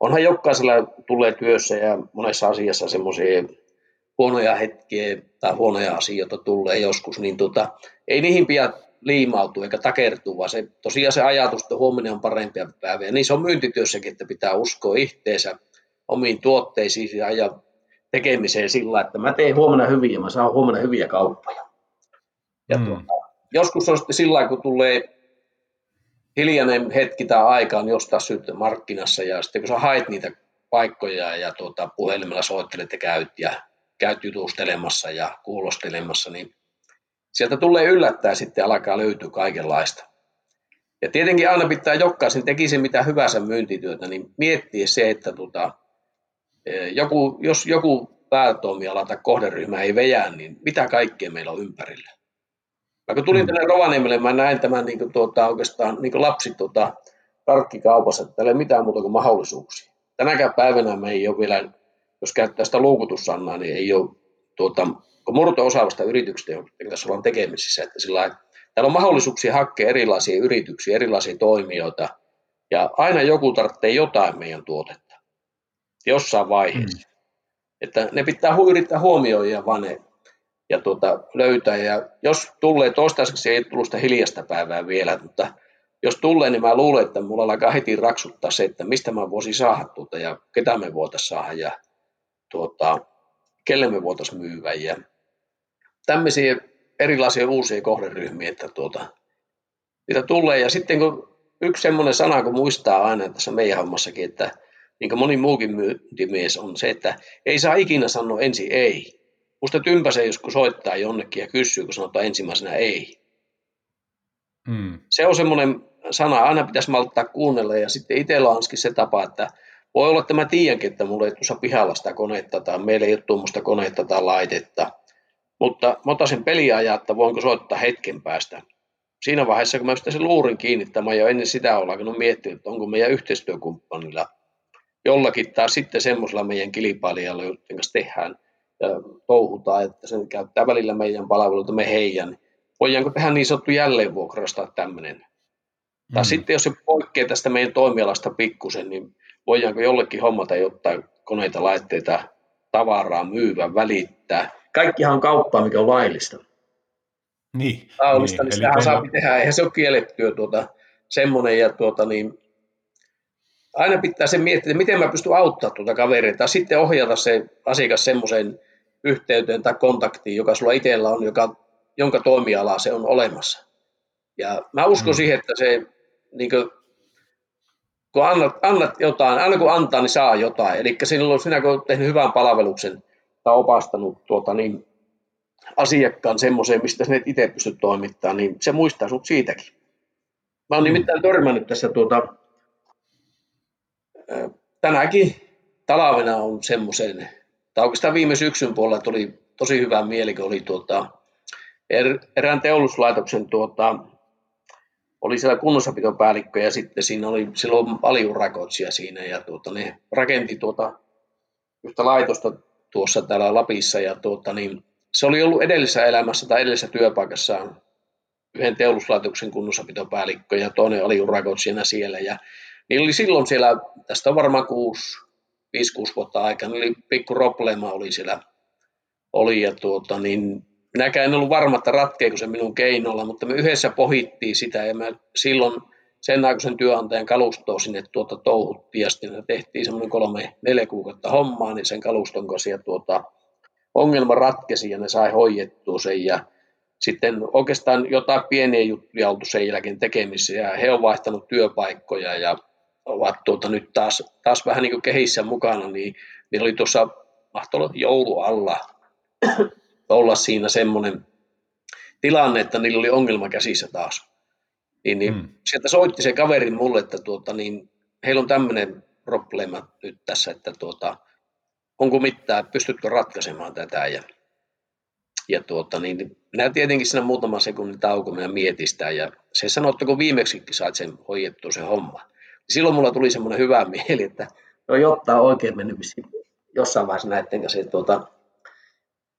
onhan jokaisella tulee työssä ja monessa asiassa semmoisia huonoja hetkiä tai huonoja asioita tulee joskus, niin tuota, ei niihin pidä liimautua eikä takertua, vaan se, tosiaan se ajatus, että huominen on parempia päiviä, niin se on myyntityössäkin, että pitää uskoa ihteensä, omiin tuotteisiin ja tekemiseen sillä, että mä teen huomenna hyviä ja mä saan huomenna hyviä kauppoja. Ja mm. tuota, joskus on sitten sillä kun tulee hiljainen hetki tai aika on jostain syystä markkinassa ja sitten kun sä haet niitä paikkoja ja tuota, puhelimella soittelet ja käyt ja käyt jutustelemassa ja kuulostelemassa, niin sieltä tulee yllättää sitten alkaa löytyä kaikenlaista. Ja tietenkin aina pitää jokaisen tekisi mitä hyvänsä myyntityötä, niin miettiä se, että e, joku, jos joku päätoimiala tai kohderyhmä ei vejää, niin mitä kaikkea meillä on ympärillä. Vaikka tulin mm. tänne Rovaniemelle, mä näin tämän niin kuin, tuota, oikeastaan niin kuin lapsi tuota, karkkikaupassa, että täällä ei mitään muuta kuin mahdollisuuksia. Tänäkään päivänä me ei ole vielä, jos käyttää sitä luukutussannaa, niin ei ole tuota, murto-osaavasta yrityksestä, jonka kanssa ollaan tekemisissä. Että sillä täällä on mahdollisuuksia hakea erilaisia yrityksiä, erilaisia toimijoita, ja aina joku tarvitsee jotain meidän tuotetta jossain vaiheessa. Mm. Että ne pitää yrittää huomioida vaan ne ja tuota, löytää. Ja jos tulee, toistaiseksi ei tullut sitä hiljasta päivää vielä, mutta jos tulee, niin mä luulen, että mulla alkaa heti raksuttaa se, että mistä mä voisin saada tuota ja ketä me voitaisiin saada ja tuota, kelle me voitaisiin myyä. Ja tämmöisiä erilaisia uusia kohderyhmiä, että tuota, niitä tulee. Ja sitten kun yksi semmoinen sana, kun muistaa aina tässä meidän hommassakin, että niin kuin moni muukin myyntimies on se, että ei saa ikinä sanoa ensin ei. Musta tympäsee, jos kun soittaa jonnekin ja kysyy, kun sanotaan ensimmäisenä ei. Hmm. Se on semmoinen sana, aina pitäisi malttaa kuunnella ja sitten itsellä on se tapa, että voi olla, että mä tiedänkin, että mulla ei tuossa pihalla sitä konetta tai meillä ei ole tuommoista konetta tai laitetta, mutta mä otan sen peliajaa, että voinko soittaa hetken päästä. Siinä vaiheessa, kun mä pistän sen luurin kiinnittämään jo ennen sitä ollaan kun miettinyt, että onko meidän yhteistyökumppanilla jollakin tai sitten semmoisella meidän kilpailijalla, joiden kanssa tehdään ja touhutaan, että sen käyttää välillä meidän palveluita, me heidän. Voidaanko tehdä niin sanottu jälleenvuokrasta tämmöinen? Mm. Tai sitten jos se poikkeaa tästä meidän toimialasta pikkusen, niin voidaanko jollekin hommata jotain koneita, laitteita, tavaraa, myyvä, välittää. Kaikkihan on kauppaa, mikä on laillista. Niin. Laillista, niin, niin sitähän saa tehdä. Eihän se ole kiellettyä tuota, semmoinen. Ja tuota, niin, aina pitää se miettiä, että miten mä pystyn auttamaan tuota kaveria, tai sitten ohjata se asiakas semmoiseen yhteyteen tai kontaktiin, joka sulla itsellä on, joka, jonka toimiala se on olemassa. Ja mä uskon mm. siihen, että se, niin kuin, kun annat, annat jotain, aina kun antaa, niin saa jotain. Eli silloin sinä, kun olet tehnyt hyvän palveluksen tai opastanut tuota, niin asiakkaan semmoiseen, mistä sinä itse pysty toimittamaan, niin se muistaa sinut siitäkin. Mä oon mm. nimittäin törmännyt tässä tuota, tänäkin talvena on semmoisen, tai oikeastaan viime syksyn puolella tuli tosi hyvä mieli, kun oli tuota, er, erään teollisuuslaitoksen tuota, oli siellä kunnossapitopäällikkö ja sitten siinä oli silloin paljon rakoitsia siinä ja tuota, ne rakenti tuota, yhtä laitosta tuossa täällä Lapissa ja tuota, niin, se oli ollut edellisessä elämässä tai edellisessä työpaikassaan yhden teollisuuslaitoksen kunnossapitopäällikkö ja toinen oli urakoitsijana siellä ja niin oli silloin siellä, tästä on varmaan 5-6 vuotta aikaa, niin pikku problema oli siellä, oli ja tuota, niin minäkään en ollut varma, että ratkeeko se minun keinolla, mutta me yhdessä pohittiin sitä ja me silloin sen aikaisen työnantajan kalustoa sinne tuota touhuttiin ja sitten tehtiin semmoinen kolme, neljä kuukautta hommaa, niin sen kaluston kanssa ja tuota, ongelma ratkesi ja ne sai hoidettua sen ja sitten oikeastaan jotain pieniä juttuja oltu sen jälkeen tekemisissä ja he on vaihtanut työpaikkoja ja ovat tuota nyt taas, taas vähän niin kuin kehissä mukana, niin, niin oli tuossa mahtoi joulu alla olla siinä semmoinen tilanne, että niillä oli ongelma käsissä taas. Niin, niin hmm. sieltä soitti se kaveri mulle, että tuota, niin, heillä on tämmöinen probleema nyt tässä, että tuota, onko mitään, pystytkö ratkaisemaan tätä. Ja, ja tuota, niin, minä tietenkin siinä muutama sekunnin tauko minä mietin sitä, ja se sanoi, että kun viimeksikin sait sen hoidettua se homma, silloin mulla tuli semmoinen hyvä mieli, että no jotta oikein mennyt jossain vaiheessa näiden kanssa. Tuota,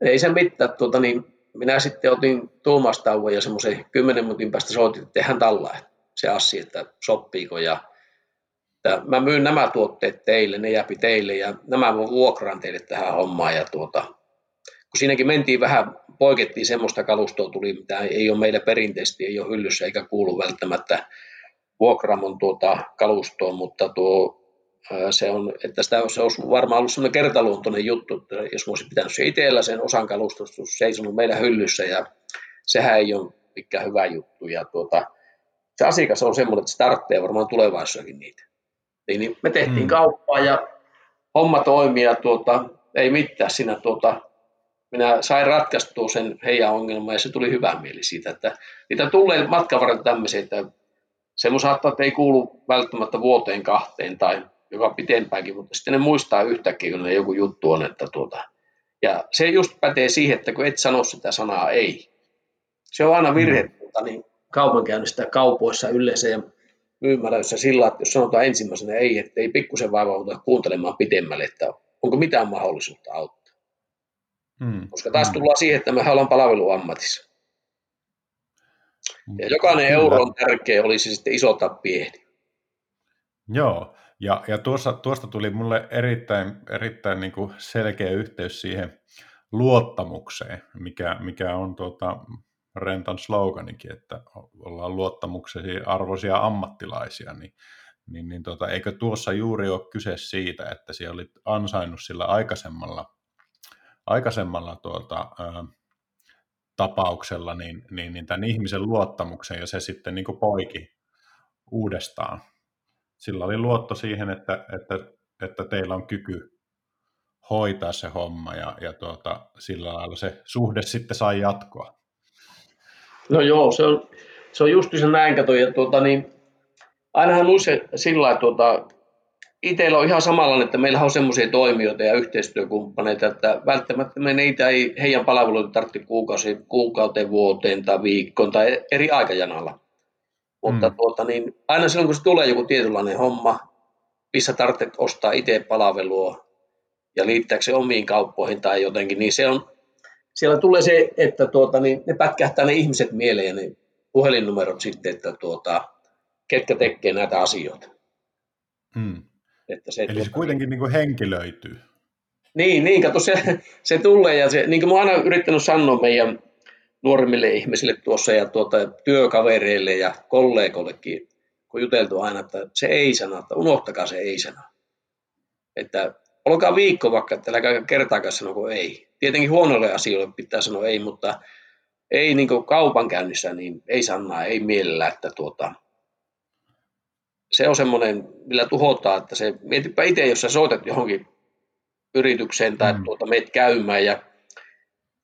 ei se mitään, tuota, niin minä sitten otin tuumastauon ja semmoisen kymmenen minuutin päästä soitin, että tehdään tällä se assi, että sopiiko ja että mä myyn nämä tuotteet teille, ne jääpi teille ja nämä vuokraan teille tähän hommaan ja tuota, kun siinäkin mentiin vähän, poikettiin semmoista kalustoa tuli, mitä ei ole meillä perinteisesti, ei ole hyllyssä eikä kuulu välttämättä vuokramon tuota kalustoon, mutta tuo, se on, että sitä, se olisi varmaan ollut sellainen kertaluontoinen juttu, että jos mä olisin pitänyt se itsellä sen osan kalustosta seisonut meidän hyllyssä ja sehän ei ole mikään hyvä juttu ja tuota, se asiakas on semmoinen, että se tarvitsee varmaan tulevaisuudessakin niitä. Niin, niin me tehtiin mm. kauppaa ja homma toimii ja tuota, ei mitään siinä tuota, minä sain ratkaistua sen heidän ongelman ja se tuli hyvä mieli siitä, että niitä tulee matkan varrella tämmöisiä, että semmoinen saattaa, että ei kuulu välttämättä vuoteen kahteen tai joka pitempäänkin, mutta sitten ne muistaa yhtäkkiä, kun ne joku juttu on, että tuota, ja se just pätee siihen, että kun et sano sitä sanaa ei. Se on aina virhe mm. tuota, niin kaupankäynnistä kaupoissa yleensä ja myymälöissä sillä, että jos sanotaan ensimmäisenä ei, että ei pikkusen vaivauta kuuntelemaan pitemmälle, että onko mitään mahdollisuutta auttaa. Hmm. Koska taas tullaan siihen, että me ollaan palveluammatissa. Ja jokainen Kyllä. euro on tärkeä, olisi sitten iso tai pieni. Joo, ja, ja tuossa, tuosta tuli mulle erittäin, erittäin niin kuin selkeä yhteys siihen luottamukseen, mikä, mikä on tuota, Rentan sloganikin, että ollaan luottamuksesi arvoisia ammattilaisia, niin, niin, niin tuota, eikö tuossa juuri ole kyse siitä, että siellä olit ansainnut sillä aikaisemmalla, aikaisemmalla tuota, ää, tapauksella niin, niin, niin tämän ihmisen luottamuksen ja se sitten niin poiki uudestaan. Sillä oli luotto siihen, että, että, että teillä on kyky hoitaa se homma ja, ja tuota, sillä lailla se suhde sitten sai jatkoa. No joo, se on, se on just se näin, kato, ja tuota, niin, ainahan usein sillä tuota, itsellä on ihan samalla, että meillä on semmoisia toimijoita ja yhteistyökumppaneita, että välttämättä me niitä ei heidän palveluita tarvitse kuukausi, kuukauteen, vuoteen tai viikkoon tai eri aikajanalla. Mutta mm. tuota, niin, aina silloin, kun se tulee joku tietynlainen homma, missä tarvitset ostaa itse palvelua ja liittääkö se omiin kauppoihin tai jotenkin, niin se on, siellä tulee se, että tuota, niin ne pätkähtää ne ihmiset mieleen ja ne puhelinnumerot sitten, että tuota, ketkä tekee näitä asioita. Mm. Että se, Eli tuota, se kuitenkin niin kuin henkilöityy. Niin, niin kato, se, se tulee ja se, niin kuin mä oon aina yrittänyt sanoa meidän nuoremmille ihmisille tuossa ja tuota, työkavereille ja kollegoillekin, kun juteltu aina, että se ei-sana, että unohtakaa se ei-sana. Että olkaa viikko vaikka, että älkää kertaakaan sanoko ei. Tietenkin huonoille asioille pitää sanoa ei, mutta ei niin kaupankäynnissä, niin ei sanaa, ei mielellä, että tuota, se on semmoinen, millä tuhotaan, että se, mietipä itse, jos sä soitat johonkin yritykseen tai mm. tuota, meet käymään ja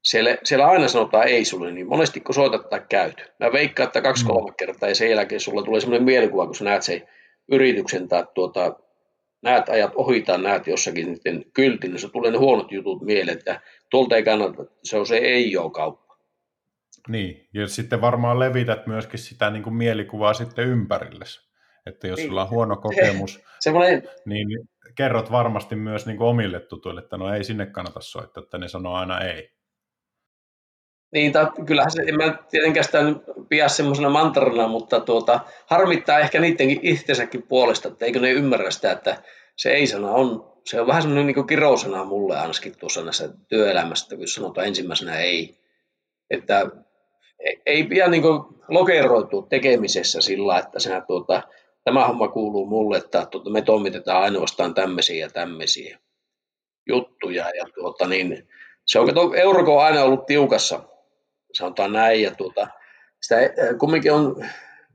siellä, siellä aina sanotaan ei sulle, niin monesti kun soitat tai käyt. Mä veikkaan, että kaksi-kolme mm. kertaa ja sen jälkeen sulla tulee semmoinen mielikuva, kun sä näet sen yrityksen tai tuota, näet ajat ohitaan, näet jossakin niiden kyltin, niin se tulee ne huonot jutut mieleen, että tuolta ei kannata, se on se ei ole kauppa. Niin, ja sitten varmaan levität myöskin sitä niin kuin mielikuvaa sitten ympärillesi. Että jos niin. sulla on huono kokemus, Semmoinen... niin kerrot varmasti myös niin kuin omille tutuille, että no ei sinne kannata soittaa, että ne sanoo aina ei. Niin, tai kyllähän se, en mä tietenkään sitä pidä semmoisena mantrana, mutta tuota, harmittaa ehkä niidenkin itsensäkin puolesta, että eikö ne ymmärrä sitä, että se ei-sana on, se on vähän semmoinen niin kirousana mulle ainakin tuossa näissä työelämässä, kun sanotaan ensimmäisenä ei. Että ei pidä niin lokeroitua tekemisessä sillä, että sinä tuota, tämä homma kuuluu mulle, että tuota, me toimitetaan ainoastaan tämmöisiä ja tämmöisiä juttuja. Ja tuota, niin, se on, kato, Euroko on aina ollut tiukassa, sanotaan näin, ja tuota, sitä eh, kumminkin on,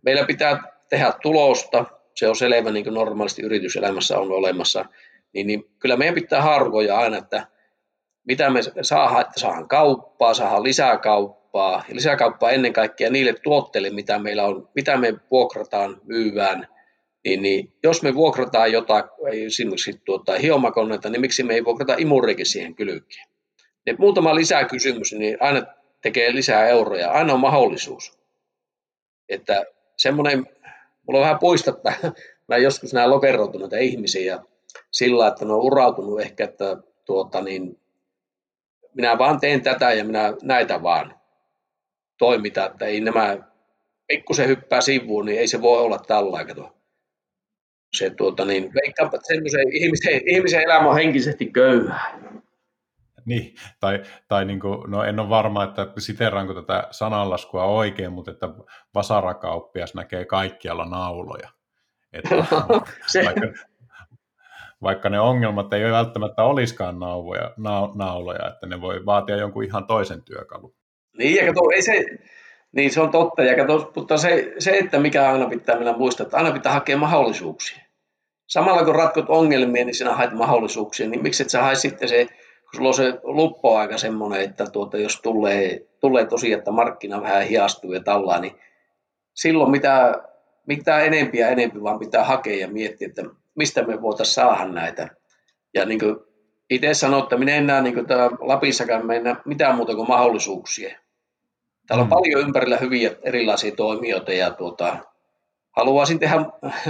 meillä pitää tehdä tulosta, se on selvä, niin kuin normaalisti yrityselämässä on olemassa, niin, niin kyllä meidän pitää harvoja aina, että mitä me saadaan, että saadaan kauppaa, saadaan lisää kauppaa, ja lisää kauppaa ennen kaikkea niille tuotteille, mitä meillä on, mitä me vuokrataan, myyvään, niin, niin jos me vuokrataan jotain, esimerkiksi tuota, hiomakoneita, niin miksi me ei vuokrata imurikin siihen kylkeen? Ne muutama lisäkysymys, niin aina tekee lisää euroja, aina on mahdollisuus. Että semmoinen, mulla on vähän puistatta, mä joskus näen lokeroituneita ihmisiä sillä, että ne on urautunut ehkä, että tuota, niin, minä vaan teen tätä ja minä näitä vaan toimita, että ei nämä pikkusen hyppää sivuun, niin ei se voi olla tällä kato se tuota, niin, veikkaanpa, että ihmisen, ihmisen elämä on henkisesti köyhää. Niin, tai, tai niin kuin, no en ole varma, että siteraanko tätä sananlaskua oikein, mutta että vasarakauppias näkee kaikkialla nauloja. Että, se... vaikka, vaikka ne ongelmat ei välttämättä olisikaan nauloja, na, nauloja, että ne voi vaatia jonkun ihan toisen työkalun. Niin, ja kato, ei se, niin se on totta, ja kato, mutta se, se, että mikä aina pitää meillä muistaa, että aina pitää hakea mahdollisuuksia. Samalla kun ratkot ongelmia, niin sinä haet mahdollisuuksia, niin miksi et sä hae sitten se, kun sulla on se luppoaika semmoinen, että tuota, jos tulee, tulee tosiaan, että markkina vähän hiastuu ja tällä, niin silloin mitä, mitä enempi ja enempi vaan pitää hakea ja miettiä, että mistä me voitaisiin saada näitä. Ja niin kuin itse sanoin, että minä en näe niin Lapissakaan mennä mitään muuta kuin mahdollisuuksia. Täällä on mm. paljon ympärillä hyviä erilaisia toimijoita ja tuota, haluaisin tehdä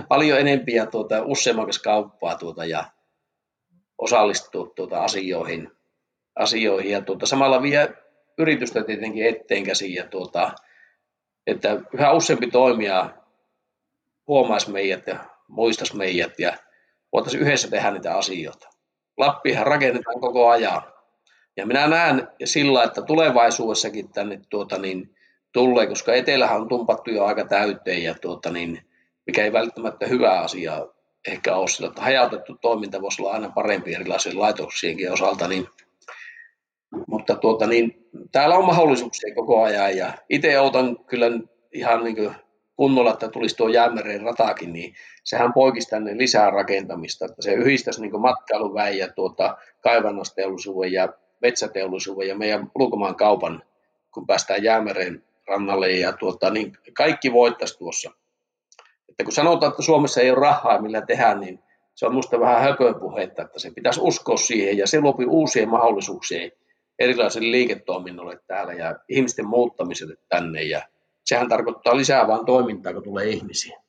paljon enempiä tuota, useamman kauppaa tuota, ja osallistua tuota, asioihin, asioihin ja tuota, samalla vie yritystä tietenkin etteen käsiin ja tuota, että yhä useampi toimija huomaisi meidät ja muistaisi meidät ja voitaisiin yhdessä tehdä niitä asioita. Lappihan rakennetaan koko ajan. Ja minä näen sillä, että tulevaisuudessakin tänne tuota, niin, tulee, koska etelähän on tumpattu jo aika täyteen ja tuota, niin, mikä ei välttämättä hyvä asia ehkä ole sillä, että hajautettu toiminta voisi olla aina parempi erilaisen laitoksienkin osalta, niin, mutta tuota, niin, täällä on mahdollisuuksia koko ajan ja itse otan kyllä ihan niin kuin kunnolla, että tulisi tuo jäämeren ratakin, niin sehän poikisi tänne lisää rakentamista, että se yhdistäisi niin matkailuväen ja tuota, kaivannasteollisuuden ja metsäteollisuuden ja meidän ulkomaan kaupan, kun päästään jäämeren rannalle ja tuota, niin kaikki voittaisi tuossa. Että kun sanotaan, että Suomessa ei ole rahaa, millä tehdä, niin se on minusta vähän hököpuhetta, että se pitäisi uskoa siihen ja se luo uusia mahdollisuuksia erilaisille liiketoiminnoille täällä ja ihmisten muuttamiselle tänne ja sehän tarkoittaa lisää vain toimintaa, kun tulee ihmisiä.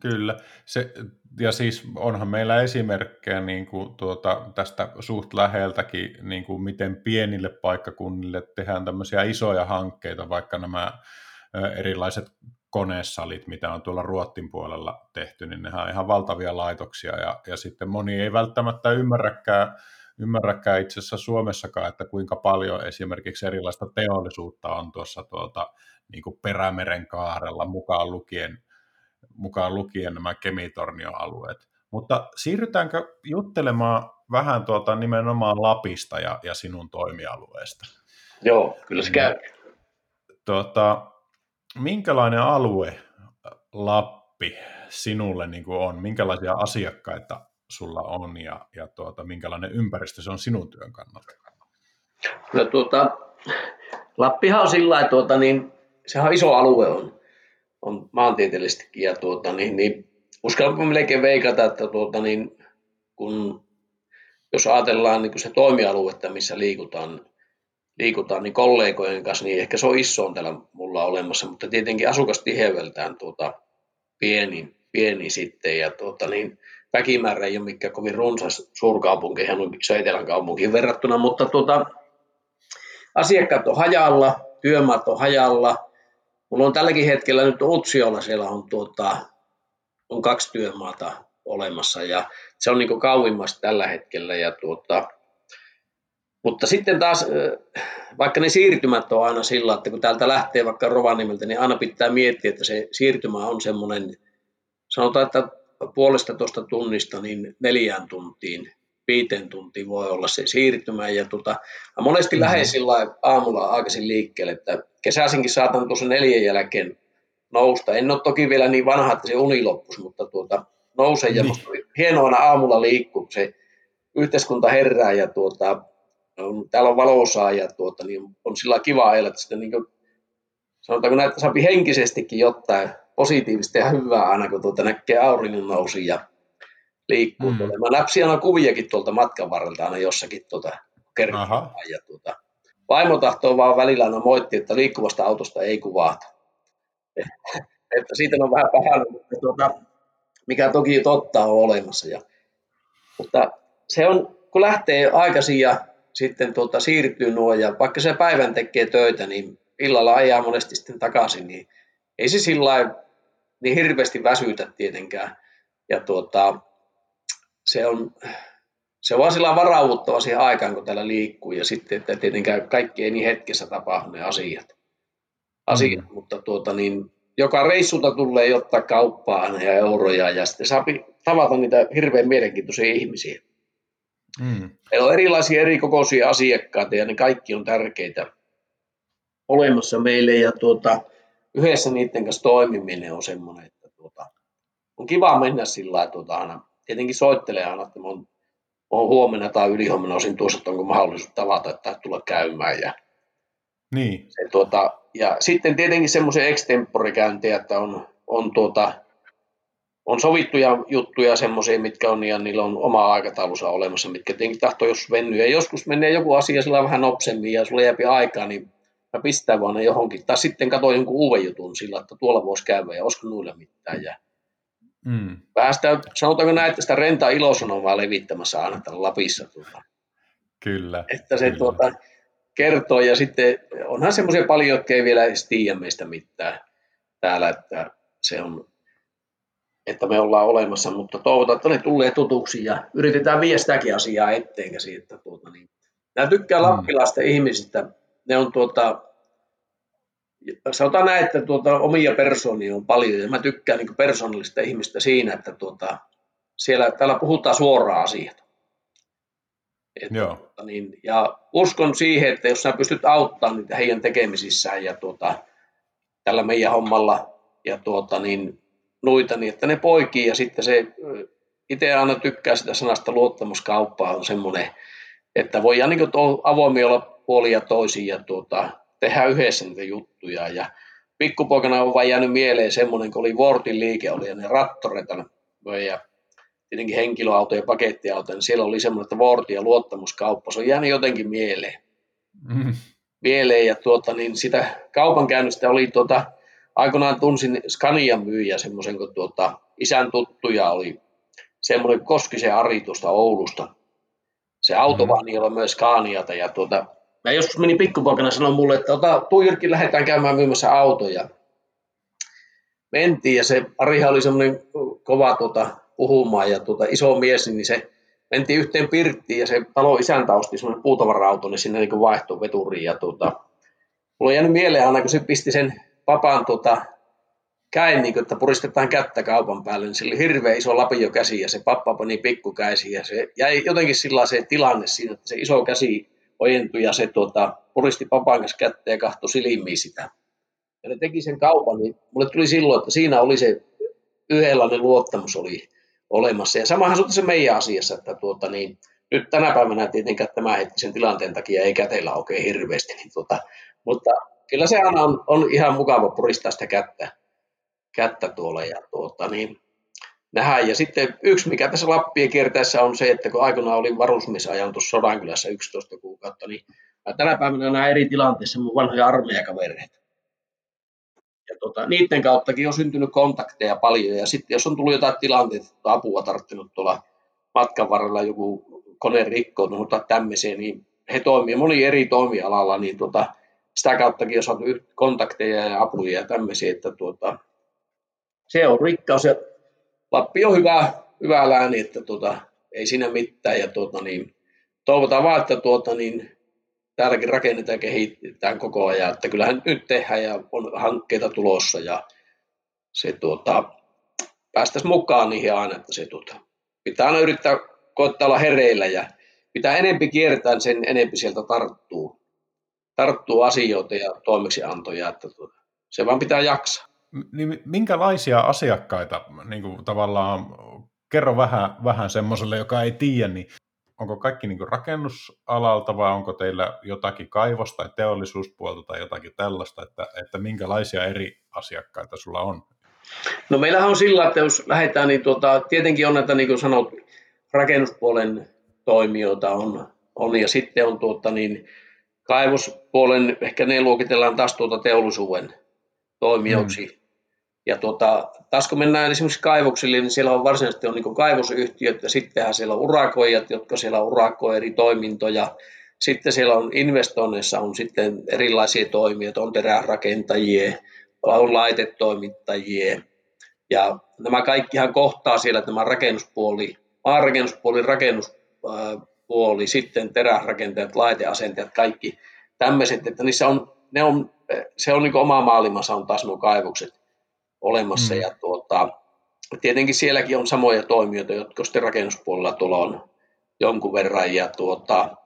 Kyllä, se, ja siis onhan meillä esimerkkejä niin kuin tuota, tästä suht läheltäkin, niin kuin miten pienille paikkakunnille tehdään tämmöisiä isoja hankkeita, vaikka nämä erilaiset konesalit, mitä on tuolla Ruottin puolella tehty, niin nehän on ihan valtavia laitoksia, ja, ja sitten moni ei välttämättä ymmärräkään, ymmärräkään itse asiassa Suomessakaan, että kuinka paljon esimerkiksi erilaista teollisuutta on tuossa tuolta niin kuin Perämeren kaarella mukaan lukien mukaan lukien nämä Kemitornio-alueet. Mutta siirrytäänkö juttelemaan vähän tuota nimenomaan Lapista ja, ja sinun toimialueesta? Joo, kyllä se käy. Tuota, minkälainen alue Lappi sinulle niin kuin on? Minkälaisia asiakkaita sulla on ja, ja tuota, minkälainen ympäristö se on sinun työn kannalta? No, tuota, Lappihan on sillä tuota, niin, sehän on iso alue on, on maantieteellisestikin ja tuota, niin, niin uskallanko melkein veikata, että tuota, niin, kun, jos ajatellaan niin se toimialuetta, missä liikutaan, liikutaan niin kollegojen kanssa, niin ehkä se on iso on täällä mulla olemassa, mutta tietenkin asukastiheydeltään tuota, pieni, pieni sitten ja tuota, niin, väkimäärä ei ole mikään kovin runsas suurkaupunki, ihan iso etelän kaupunkiin verrattuna, mutta tuota, asiakkaat on hajalla, työmaat on hajalla. Mulla on tälläkin hetkellä nyt Utsiolla, siellä on, tuota, on kaksi työmaata olemassa ja se on niin kauimmasta tällä hetkellä. Ja tuota, mutta sitten taas, vaikka ne siirtymät on aina sillä, että kun täältä lähtee vaikka Rovaniemeltä, niin aina pitää miettiä, että se siirtymä on semmoinen, sanotaan, että puolesta tuosta tunnista niin neljään tuntiin, viiteen tuntiin voi olla se siirtymä. Ja tota, mä monesti mm. lähden sillä aamulla aikaisin liikkeelle, että kesäisinkin saatan tuossa neljän jälkeen nousta. En ole toki vielä niin vanha, että se uni loppuisi, mutta tuota, nousee ja niin. hienoa aamulla liikkuu, se yhteiskunta herää ja tuota, on, täällä on valosaa ja tuota, niin on sillä kiva ajella, että sitten niin kuin, sanotaanko näitä saa henkisestikin jotain positiivista ja hyvää aina, kun tuota näkee auringon nousi ja liikkuu. Mm. Mä näpsin aina kuviakin tuolta matkan varrelta aina jossakin tuota, ja tuota, vaimo tahtoo vaan välillä aina moitti, että liikkuvasta autosta ei kuvata. että siitä on vähän paha, mutta tuota, mikä toki totta on olemassa. Ja, mutta se on, kun lähtee aikaisin ja sitten tuota, siirtyy nuo ja vaikka se päivän tekee töitä, niin illalla ajaa monesti sitten takaisin, niin ei se sillä niin hirveästi väsytä tietenkään. Ja tuota, se on, se on vaan sillä varauduttava siihen aikaan, kun täällä liikkuu, ja sitten, että tietenkään kaikki ei niin hetkessä tapahdu ne asiat. asiat. Mm. Mutta tuota, niin, joka reissulta tulee ottaa kauppaa ja euroja, ja sitten saa tavata niitä hirveän mielenkiintoisia ihmisiä. Mm. Meillä on erilaisia eri kokoisia asiakkaita, ja ne kaikki on tärkeitä olemassa meille, ja tuota, yhdessä niiden kanssa toimiminen on semmoinen, että tuota, on kiva mennä sillä lailla, tuota, aina, tietenkin soittelee aina, että on, on huomenna tai ylihuomenna osin tuossa, että onko mahdollisuus tavata tai tulla käymään. Ja, niin. se, tuota, ja sitten tietenkin semmoisen extemporikäyntiä, että on, on, tuota, on sovittuja juttuja semmoisia, mitkä on, ja niillä on oma aikataulunsa olemassa, mitkä tietenkin tahtoo jos vennyä. Ja joskus menee joku asia sillä vähän nopsemmin, ja sulla jääpi aikaa, niin mä pistän vaan ne johonkin. Tai sitten katsoin jonkun uuden jutun sillä, että tuolla voisi käydä ja olisiko noilla mitään. Ja mm. Vähän sitä, sanotaanko näin, että sitä renta ilosanomaa levittämässä aina täällä Lapissa. Tuota. Kyllä. Että se kyllä. Tuota, kertoo ja sitten onhan semmoisia paljon, jotka ei vielä edes tiedä meistä mitään täällä, että se on että me ollaan olemassa, mutta toivotaan, että ne tulee tutuksi ja yritetään viestääkin asiaa etteenkäsi. Että tuota, niin. Nämä tykkää mm. lappilaisten ihmisistä, ne on tuota, sanotaan näin, että tuota, omia persoonia on paljon ja mä tykkään niin persoonallista ihmistä siinä, että tuota, siellä, täällä puhutaan suoraan asiat. Että, Joo. Tuota, niin, ja uskon siihen, että jos sä pystyt auttamaan niitä heidän tekemisissään ja tuota, tällä meidän hommalla ja tuota, niin, noita, niin että ne poikii ja sitten se, itse aina tykkää sitä sanasta luottamuskauppaa on semmoinen, että voi niin avoimia olla puolia toisiin ja tuota, tehdä yhdessä niitä juttuja. Ja pikkupoikana on vain jäänyt mieleen semmoinen, kun oli Vortin liike, oli ja ne rattoreita ja tietenkin henkilöauto ja pakettiauto, niin siellä oli semmoinen, että Vorti ja luottamuskauppa, se on jäänyt jotenkin mieleen. Mm. Mieleen ja tuota, niin sitä kaupankäynnistä oli tuota, aikoinaan tunsin Scanian myyjä semmoisen, kun tuota, isän tuttuja oli semmoinen Koskisen Ari tuosta Oulusta. Se auto mm. vaan myös Scaniata ja tuota, Mä joskus menin pikkupoikana sanoa mulle, että ota, tuu Jyrki, lähdetään käymään myymässä autoja. Mentiin ja se Ariha oli semmoinen kova tuota, puhumaan ja tuota, iso mies, niin se mentiin yhteen pirttiin ja se talo isäntä osti semmoinen puutavara-auto, niin sinne niin vaihtoi veturiin. Ja tuota, mulla on jäänyt mieleen aina, kun se pisti sen papan tuota, käin, niin kuin, että puristetaan kättä kaupan päälle, niin sillä oli hirveän iso lapio käsi ja se pappa pani pikkukäisi ja se jäi jotenkin sillä se tilanne siinä, että se iso käsi ojentui ja se tuota, puristi papan kanssa kättä ja kahtoi silmiin sitä. Ja ne teki sen kaupan, niin mulle tuli silloin, että siinä oli se yhdenlainen luottamus oli olemassa. Ja samahan se on meidän asiassa, että tuota, niin, nyt tänä päivänä tietenkään tämä hetkisen tilanteen takia ei käteillä oikein hirveästi, niin tuota, mutta kyllä se aina on, on ihan mukava puristaa sitä kättä, kättä tuolla ja tuota, niin, nähdään. Ja sitten yksi, mikä tässä Lappien kiertäessä on se, että kun aikoinaan olin varusmiesajan tuossa Sodankylässä 11 kuukautta, niin tänä päivänä näen eri tilanteissa mun vanhoja armeijakavereita. Ja tota, niiden kauttakin on syntynyt kontakteja paljon. Ja sitten jos on tullut jotain tilanteita, että apua tarttunut tuolla matkan varrella joku kone rikkoutunut tai tämmöisiä, niin he toimivat moni eri toimialalla, niin tota, sitä kauttakin on saatu kontakteja ja apuja ja tämmöisiä, että tuota, se on rikkaus ja Lappi on hyvä, hyvä lääni, että tuota, ei siinä mitään ja tuota, niin, toivotaan vaan, että tuota, niin, täälläkin rakennetaan ja kehitetään koko ajan, että kyllähän nyt tehdään ja on hankkeita tulossa ja se tuota, päästäisiin mukaan niihin aina, että se tuota, pitää aina yrittää koittaa olla hereillä ja mitä enempi kiertää, sen enempi sieltä tarttuu, tarttuu asioita ja toimeksiantoja, että tuota, se vaan pitää jaksaa. Niin minkälaisia asiakkaita, niin kuin tavallaan, kerro vähän, vähän semmoiselle, joka ei tiedä, niin onko kaikki niin rakennusalalta vai onko teillä jotakin kaivos- tai teollisuuspuolta tai jotakin tällaista, että, että minkälaisia eri asiakkaita sulla on? No meillähän on sillä, että jos lähdetään, niin tuota, tietenkin on näitä, niin kuin sanot, rakennuspuolen toimijoita on, on ja sitten on tuota, niin, kaivospuolen, ehkä ne luokitellaan taas tuota teollisuuden toimijoiksi. Hmm. Ja tuota, taas kun mennään esimerkiksi kaivoksille, niin siellä on varsinaisesti on niin kaivosyhtiöt ja sittenhän siellä on urakoijat, jotka siellä urakoi eri toimintoja. Sitten siellä on investoinneissa on sitten erilaisia toimijoita, on terärakentajia, on laitetoimittajia. Ja nämä kaikkihan kohtaa siellä tämä rakennuspuoli, maanrakennuspuoli, rakennuspuoli, sitten terärakentajat, laiteasentajat, kaikki tämmöiset, että niissä on, ne on, se on niin oma maailmansa on taas nuo kaivokset olemassa. Mm. Ja tuota, tietenkin sielläkin on samoja toimijoita, jotka sitten rakennuspuolella tuolla on jonkun verran. Ja tuota,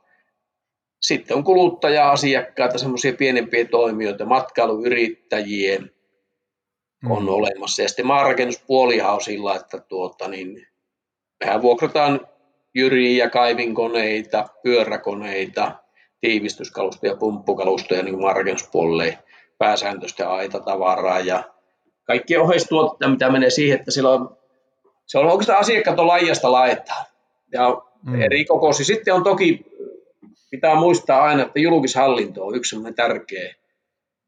sitten on kuluttaja-asiakkaita, semmoisia pienempiä toimijoita, matkailuyrittäjiä mm. on olemassa. Ja sitten maarakennuspuolihan on sillä, että tuota, niin, mehän vuokrataan jyriä, kaivinkoneita, pyöräkoneita, tiivistyskalustoja, pumppukalustoja niin maarakennuspuolelle pääsääntöistä aitatavaraa ja kaikki oheistuotteita, mitä menee siihen, että siellä on, se on oikeastaan asiakkaat on laajasta laittaa. Ja mm. eri kokoisia. Sitten on toki, pitää muistaa aina, että julkishallinto on yksi tärkeä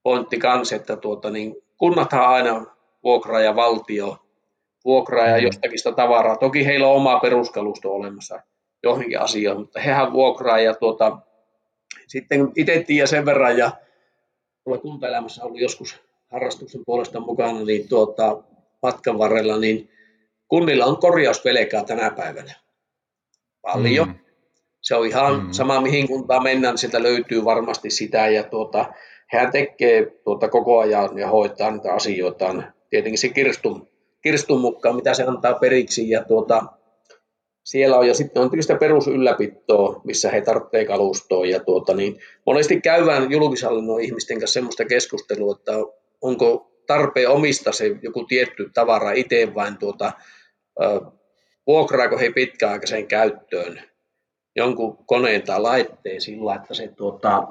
pointti kanssa, että tuota, niin kunnathan aina vuokraa ja valtio vuokraa ja mm. jostakin sitä tavaraa. Toki heillä on oma peruskalusto olemassa johonkin asiaan, mutta hehän vuokraa ja tuota, sitten itse tiedän sen verran ja tuolla kuntaelämässä on ollut joskus harrastuksen puolesta mukana, niin tuota, matkan varrella, niin kunnilla on korjausvelkaa tänä päivänä. Paljon. Mm. Se on ihan mm. sama, mihin kuntaan mennään, sieltä löytyy varmasti sitä. Ja tuota, hän tekee tuota koko ajan ja hoitaa niitä asioitaan. Tietenkin se kirstun, kirstun mukaan, mitä se antaa periksi. Ja tuota, siellä on, ja sitten on tietysti perusylläpitoa, missä he tarvitsevat kalustoa. Ja tuota, niin monesti käydään julkishallinnon ihmisten kanssa sellaista keskustelua, että onko tarpeen omista se joku tietty tavara itse vain tuota, vuokraako he pitkäaikaiseen käyttöön jonkun koneen tai laitteen sillä, että se, tuota,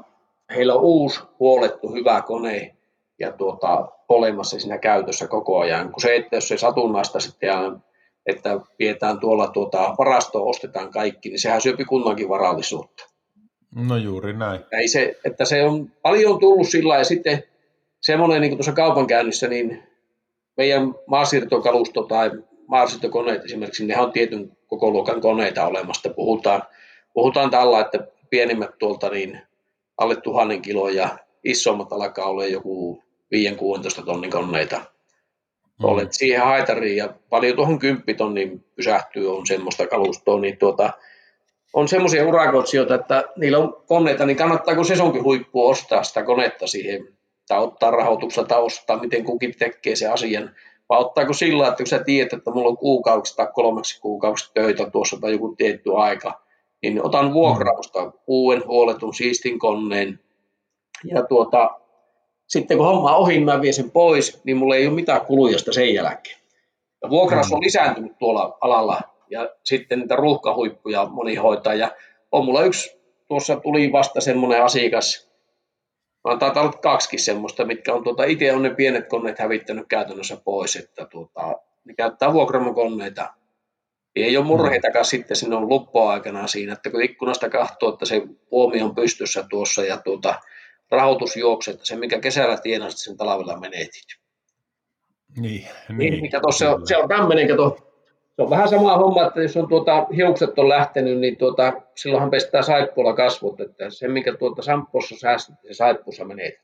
heillä on uusi huolettu hyvä kone ja tuota, olemassa siinä käytössä koko ajan. Kun se, että jos se satunnaista sitten että pidetään tuolla tuota, varastoa, ostetaan kaikki, niin sehän syöpi kunnankin varallisuutta. No juuri näin. Ei se, että se on paljon tullut sillä ja sitten semmoinen niin tuossa kaupankäynnissä, niin meidän maasiirtokalusto tai maasiirtokoneet esimerkiksi, ne on tietyn koko luokan koneita olemasta. Puhutaan, puhutaan tällä, että pienimmät tuolta niin alle tuhannen kiloa ja isommat alkaa olla joku 5-16 tonnin koneita. Mm. Olet siihen haitariin ja paljon tuohon 10 tonnin pysähtyy on semmoista kalustoa, niin tuota, on semmoisia urakoitsijoita, että niillä on koneita, niin kannattaa kun sesonkin huippu ostaa sitä konetta siihen tai ottaa rahoituksella tai ostaa, miten kukin tekee sen asian. Vai ottaako sillä, että kun sä tiedät, että mulla on kuukausi tai kolmeksi kuukausi töitä tuossa tai joku tietty aika, niin otan vuokrausta uuden huoletun siistin koneen. Ja tuota, sitten kun homma on ohi, niin mä vien sen pois, niin mulla ei ole mitään kuluja sen jälkeen. Ja vuokraus on lisääntynyt tuolla alalla ja sitten niitä ruuhkahuippuja moni hoitaa. Ja on mulla yksi, tuossa tuli vasta semmoinen asiakas, vaan taitaa olla kaksikin semmoista, mitkä on tuota, itse on ne pienet koneet hävittänyt käytännössä pois, että tuota, ne käyttää vuokramokoneita. Ei ole murheitakaan sitten sinne on luppoaikana siinä, että kun ikkunasta katsoo, että se puomi on pystyssä tuossa ja tuota, rahoitus juoksee, että se mikä kesällä tienasit, sen talvella menetit. Niin, niin, niin mikä se, on, se on tämmöinen, kato, se on vähän sama homma, että jos on tuota, hiukset on lähtenyt, niin tuota, silloinhan pestää saippuilla kasvot, että se mikä tuota samppossa säästet, se saippussa menee.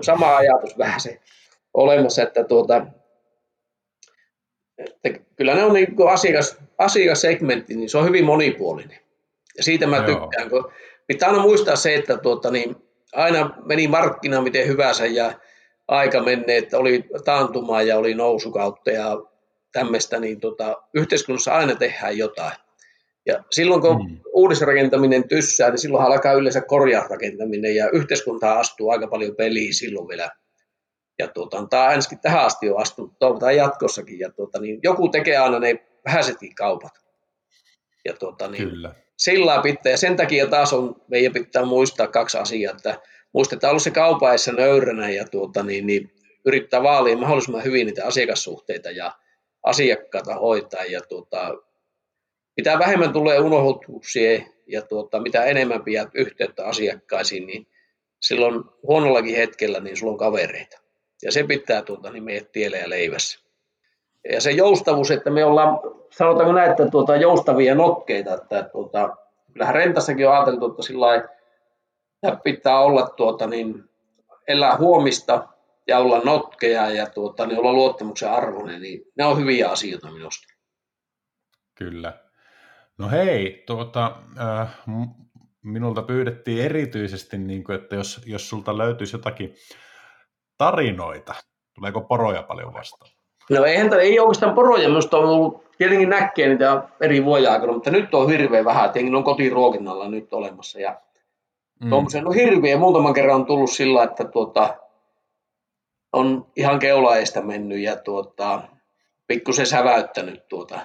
sama ajatus vähän se olemassa, että, tuota, että kyllä ne on niin kuin asiakas, asiakassegmentti, niin se on hyvin monipuolinen. Ja siitä mä tykkään, kun pitää aina muistaa se, että tuota, niin aina meni markkina miten hyvänsä ja aika menee, että oli taantumaa ja oli nousukautta ja tämmöistä, niin tota, yhteiskunnassa aina tehdään jotain. Ja silloin kun mm. uudisrakentaminen tyssää, niin silloin alkaa yleensä korjausrakentaminen ja yhteiskunta astuu aika paljon peliin silloin vielä. Ja tuota, tämä ainakin tähän asti on astunut, toivotaan jatkossakin. Ja tuota, niin joku tekee aina ne vähäisetkin kaupat. Ja tuota, niin Kyllä. Sillä pitää, ja sen takia taas on, meidän pitää muistaa kaksi asiaa, että muistetaan olla se kaupaissa nöyränä ja tuota, niin, niin yrittää vaalia mahdollisimman hyvin niitä asiakassuhteita ja asiakkaita hoitaa ja tuota, mitä vähemmän tulee unohtuksia ja tuota, mitä enemmän pidät yhteyttä asiakkaisiin, niin silloin huonollakin hetkellä niin sulla on kavereita. Ja se pitää tuota, niin meidät tielle ja leivässä. Ja se joustavuus, että me ollaan, sanotaanko näin, että tuota, joustavia nokkeita, että tuota, kyllähän rentassakin on ajateltu, että sillä pitää olla tuota, niin, elää huomista ja olla notkeja ja tuota, niin olla luottamuksen arvoinen, niin ne on hyviä asioita minusta. Kyllä. No hei, tuota, äh, minulta pyydettiin erityisesti, niin kuin, että jos, jos sulta löytyisi jotakin tarinoita, tuleeko poroja paljon vastaan? No eihän, ei oikeastaan poroja, minusta on ollut, tietenkin näkee niitä eri vuoja aikana, mutta nyt on hirveän vähän, tietenkin on kotiruokinnalla nyt olemassa. Ja mm. no hirveä, muutaman kerran on tullut sillä, että tuota, on ihan keulaista mennyt ja tuota, pikkusen säväyttänyt, tuota,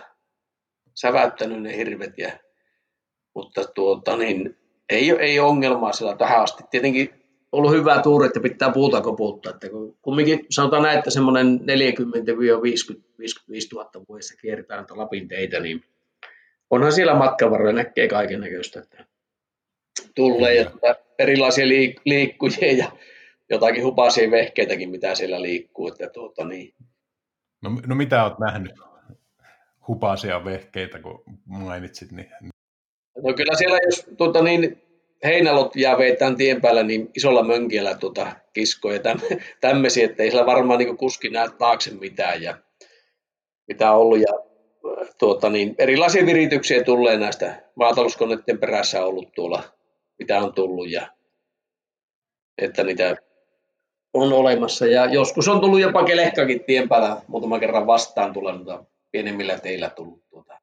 säväyttänyt ne hirvet. Ja, mutta tuota, niin, ei, ei ongelmaa sillä tähän asti. Tietenkin ollut hyvä tuuri, että pitää puuta koputtaa. Että kun kumminkin sanotaan näin, että semmoinen 40-55 000 vuodessa kiertää Lapin teitä, niin onhan siellä matkan näkee kaiken näköistä. Että tulee ja erilaisia liik- liikkujia ja jotakin hupaisia vehkeitäkin, mitä siellä liikkuu. Että tuota, niin. no, no, mitä olet nähnyt hupaisia vehkeitä, kun mainitsit? Niin... No kyllä siellä, jos tuota, niin, heinälot jää veitään tien päällä, niin isolla mönkiellä tuota, kiskoja ja tämmöisiä, että ei siellä varmaan niin kuski näe taakse mitään ja mitä on ollut. Ja, tuota, niin, erilaisia virityksiä tulee näistä maatalouskoneiden perässä ollut tuolla, mitä on tullut. Ja, että niitä on olemassa. Ja joskus on tullut jopa kelehkakin tien päällä muutama kerran vastaan tullut pienemmillä teillä tullut tuota,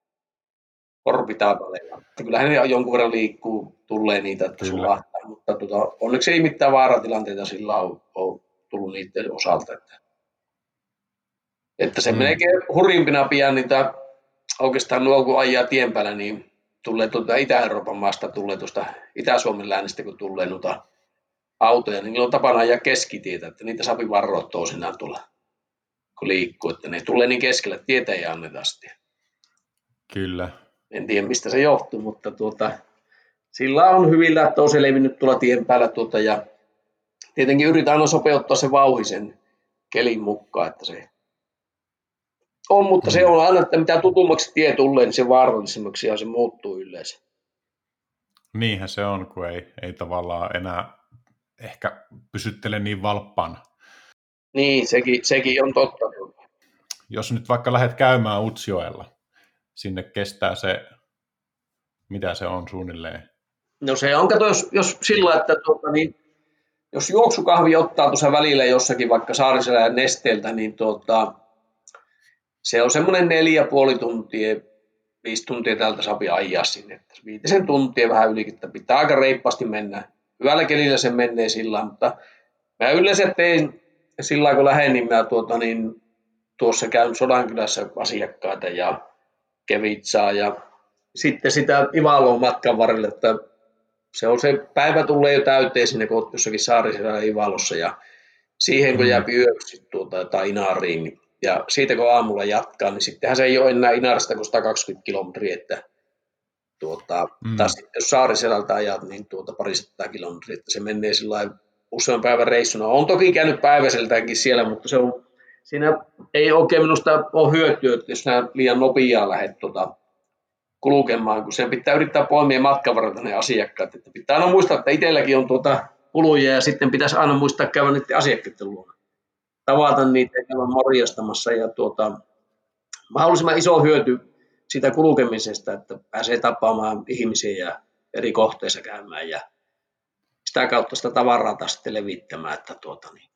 korpitaapaleilla. Kyllähän ne jonkun verran liikkuu, tulee niitä, että sulahtaa, mutta tuota, onneksi ei mitään vaaratilanteita sillä on, on tullut niiden osalta. Että, että se mm. menee hurjimpina pian niitä oikeastaan nuo kun ajaa tien päällä, niin tulee tuota Itä-Euroopan maasta, tulee tuosta Itä-Suomen läänestä, kun tulee noita autoja, niin niillä on tapana ajaa keskitietä, että niitä saa varoa toisinaan tulla, kun liikkuu, että ne tulee niin keskellä tietä ei anneta asti. Kyllä. En tiedä, mistä se johtuu, mutta tuota, sillä on hyvillä, että on selvinnyt tuolla tien päällä tuota, ja tietenkin yritän aina sopeuttaa se vauhisen kelin mukaan, että se on, mutta se on aina, että mitä tutummaksi tie tulee, niin se vaarallisemmaksi ja se muuttuu yleensä. Niinhän se on, kun ei, ei tavallaan enää ehkä pysyttele niin valppaan. Niin, sekin, sekin on totta. Jos nyt vaikka lähdet käymään Utsjoella, sinne kestää se, mitä se on suunnilleen? No se on, kato, jos, jos sillä, että tuota, niin, jos juoksukahvi ottaa tuossa välillä jossakin vaikka Saariselän nesteeltä, niin tuota, se on semmoinen neljä puoli tuntia, viisi tuntia täältä saapi ajaa sinne. Viitisen tuntia vähän ylikin, että pitää aika reippaasti mennä. Hyvällä kelillä se menee sillä, mutta mä yleensä tein sillä kun lähden, niin mä tuota, niin, tuossa käyn Sodankylässä asiakkaita ja kevitsaa ja sitten sitä Ivaloon matkan varrelle, että se on se päivä tulee jo täyteen sinne, kun jossakin saarisella Ivalossa ja siihen kun mm. jää yöksi tuota, tai Inariin, niin, ja siitä kun aamulla jatkaa, niin sittenhän se ei ole enää Inarista kuin 120 kilometriä, että tuota, mm. taas sitten jos Saariselältä ajat, niin tuota parisataa kilometriä, että se menee sillä usean päivän reissuna. On toki käynyt päiväseltäänkin siellä, mutta se on, siinä ei oikein minusta ole hyötyä, että jos nämä liian nopeaa lähdet tuota, kulkemaan, kun sen pitää yrittää poimia matkavarata ne asiakkaat. Että pitää aina muistaa, että itselläkin on tuota kuluja ja sitten pitäisi aina muistaa käydä niiden asiakkaiden luona. Tavata niitä ja morjastamassa ja tuota, mahdollisimman iso hyöty siitä kulkemisesta, että pääsee tapaamaan ihmisiä ja eri kohteissa käymään ja sitä kautta sitä tavaraa sitten levittämään, että tuota, niin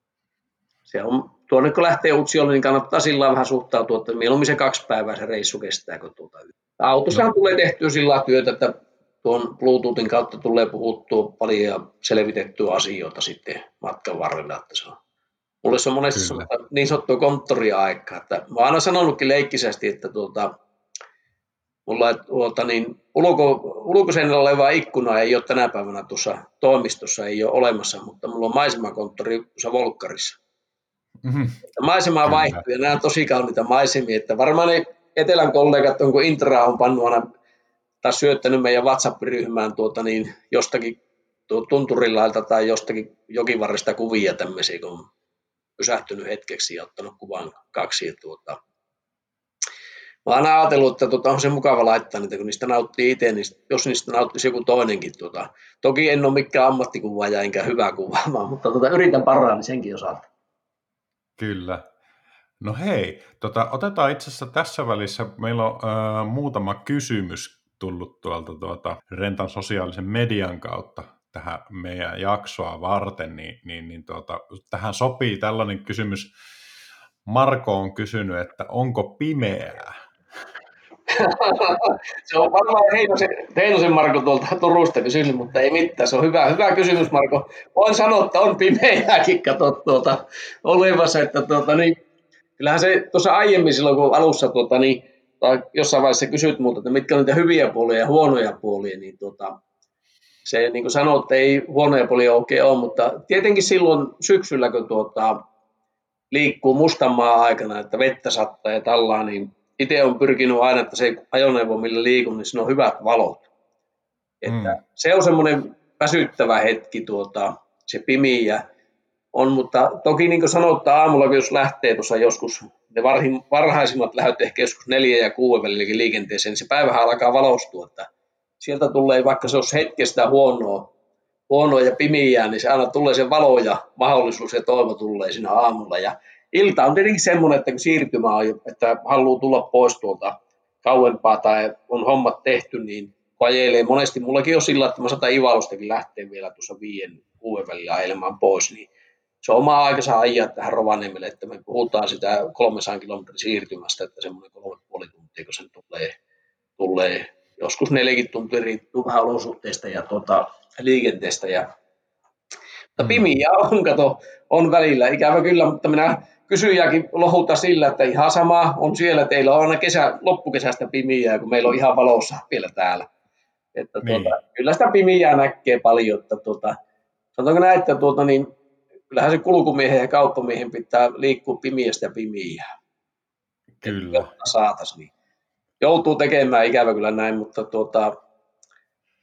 se on, tuonne kun lähtee Utsiolle, niin kannattaa sillä vähän suhtautua, että mieluummin se kaksi päivää se reissu kestää, kun tuota, autossahan no. tulee tehtyä sillä työtä, että tuon Bluetoothin kautta tulee puhuttua paljon ja selvitettyä asioita sitten matkan varrella, että se on Mulle se on monesti niin sanottua konttoriaikaa, että mä oon aina sanonutkin leikkisesti, että tuota, mulla tuota, niin ulko, ulkoseinällä oleva ikkuna ei ole tänä päivänä tuossa toimistossa, ei ole olemassa, mutta mulla on maisemakonttori tuossa Volkkarissa. Mm-hmm. Maisema vaihtuu ja nämä on tosi kauniita maisemia, että varmaan ne etelän kollegat on, kun Intra on pannut aina, tai syöttänyt meidän WhatsApp-ryhmään tuota, niin jostakin tunturilailta tai jostakin jokivarresta kuvia tämmöisiä, kun pysähtynyt hetkeksi ja ottanut kuvan kaksi. Ja tuota, Mä oon ajatellut, että tuota, on se mukava laittaa niitä, kun niistä nauttii itse, niin jos niistä nauttisi joku toinenkin. Tuota. Toki en ole mikään ammattikuvaaja enkä hyvä kuvaamaan, mutta tuota, yritän parhaani senkin osalta. Kyllä. No hei, tota, otetaan itse asiassa tässä välissä, meillä on äh, muutama kysymys tullut tuolta tuota, Rentan sosiaalisen median kautta tähän meidän jaksoa varten, niin, niin, niin tuota, tähän sopii tällainen kysymys. Marko on kysynyt, että onko pimeää? se on varmaan Heinosen, Heinosen Marko tuolta Turusta kysynyt, mutta ei mitään. Se on hyvä, hyvä kysymys, Marko. Voin sanoa, että on pimeääkin kato tuota, olemassa. Että, tuota, niin, kyllähän se tuossa aiemmin silloin, kun alussa tuota, niin, tai jossain vaiheessa kysyt muuta, että mitkä on niitä hyviä puolia ja huonoja puolia, niin tuota, se niin kuin sanoit, ei huonoja puolia oikein ole, mutta tietenkin silloin syksyllä, kun tuota, liikkuu mustanmaa aikana, että vettä sattaa ja tällaa, niin itse on pyrkinyt aina, että se ajoneuvo, millä liikun, niin siinä on hyvät valot. Että mm. Se on semmoinen väsyttävä hetki, tuota, se pimiä on, mutta toki niin kuin sanottaa aamulla, jos lähtee tuossa joskus, ne varhaisimmat lähöt ehkä joskus neljä ja kuuden välilläkin liikenteeseen, niin se päivähän alkaa valostua, että sieltä tulee, vaikka se olisi hetkestä huonoa, huonoa ja pimiää, niin se aina tulee se valo ja mahdollisuus ja toivo tulee siinä aamulla. Ja ilta on tietenkin semmoinen, että kun siirtymä on, että haluaa tulla pois tuolta kauempaa tai on hommat tehty, niin ajelee. Monesti mullakin on sillä, että mä saatan Ivalostakin lähteä vielä tuossa viien kuuden välillä ajelemaan pois, niin se on oma aikansa ajaa tähän Rovaniemelle, että me puhutaan sitä 300 kilometrin siirtymästä, että semmoinen kolme puoli tuntia, kun sen tulee, tulee joskus 40 tuntia riippuu vähän olosuhteista ja tuota, liikenteestä. Ja, mutta mm. pimiä on, kato, on välillä, ikävä kyllä, mutta minä kysyjäkin lohuta sillä, että ihan sama on siellä, teillä on aina kesä, loppukesästä pimiä, kun meillä on ihan valossa vielä täällä. Että niin. tuota, kyllä sitä pimiä näkee paljon, että tuota, sanotaanko näin, että tuota, niin, kyllähän se kulkumiehen ja kauppamiehen pitää liikkua pimiästä pimiä. Kyllä. Saatas, niin joutuu tekemään ikävä kyllä näin, mutta tuota,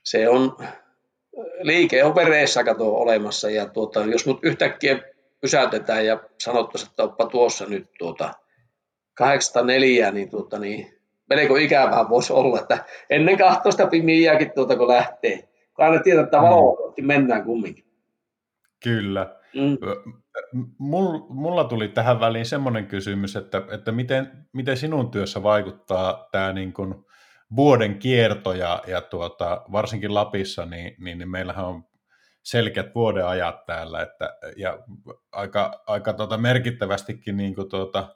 se on liike on vereessä kato olemassa ja tuota, jos mut yhtäkkiä pysäytetään ja sanottaisiin, että oppa tuossa nyt tuota 804, niin, tuota, niin melko ikävää voisi olla, että ennen kahtoista pimiäkin tuota, kun lähtee. Kun aina tietää, että valo mennään kumminkin. Kyllä. Mm. Mulla tuli tähän väliin semmoinen kysymys, että, että miten, miten sinun työssä vaikuttaa tämä niin kuin vuoden kierto ja, ja tuota, varsinkin Lapissa, niin, niin, niin meillähän on selkeät vuodeajat täällä, että, ja aika, aika tuota merkittävästikin niin kuin tuota,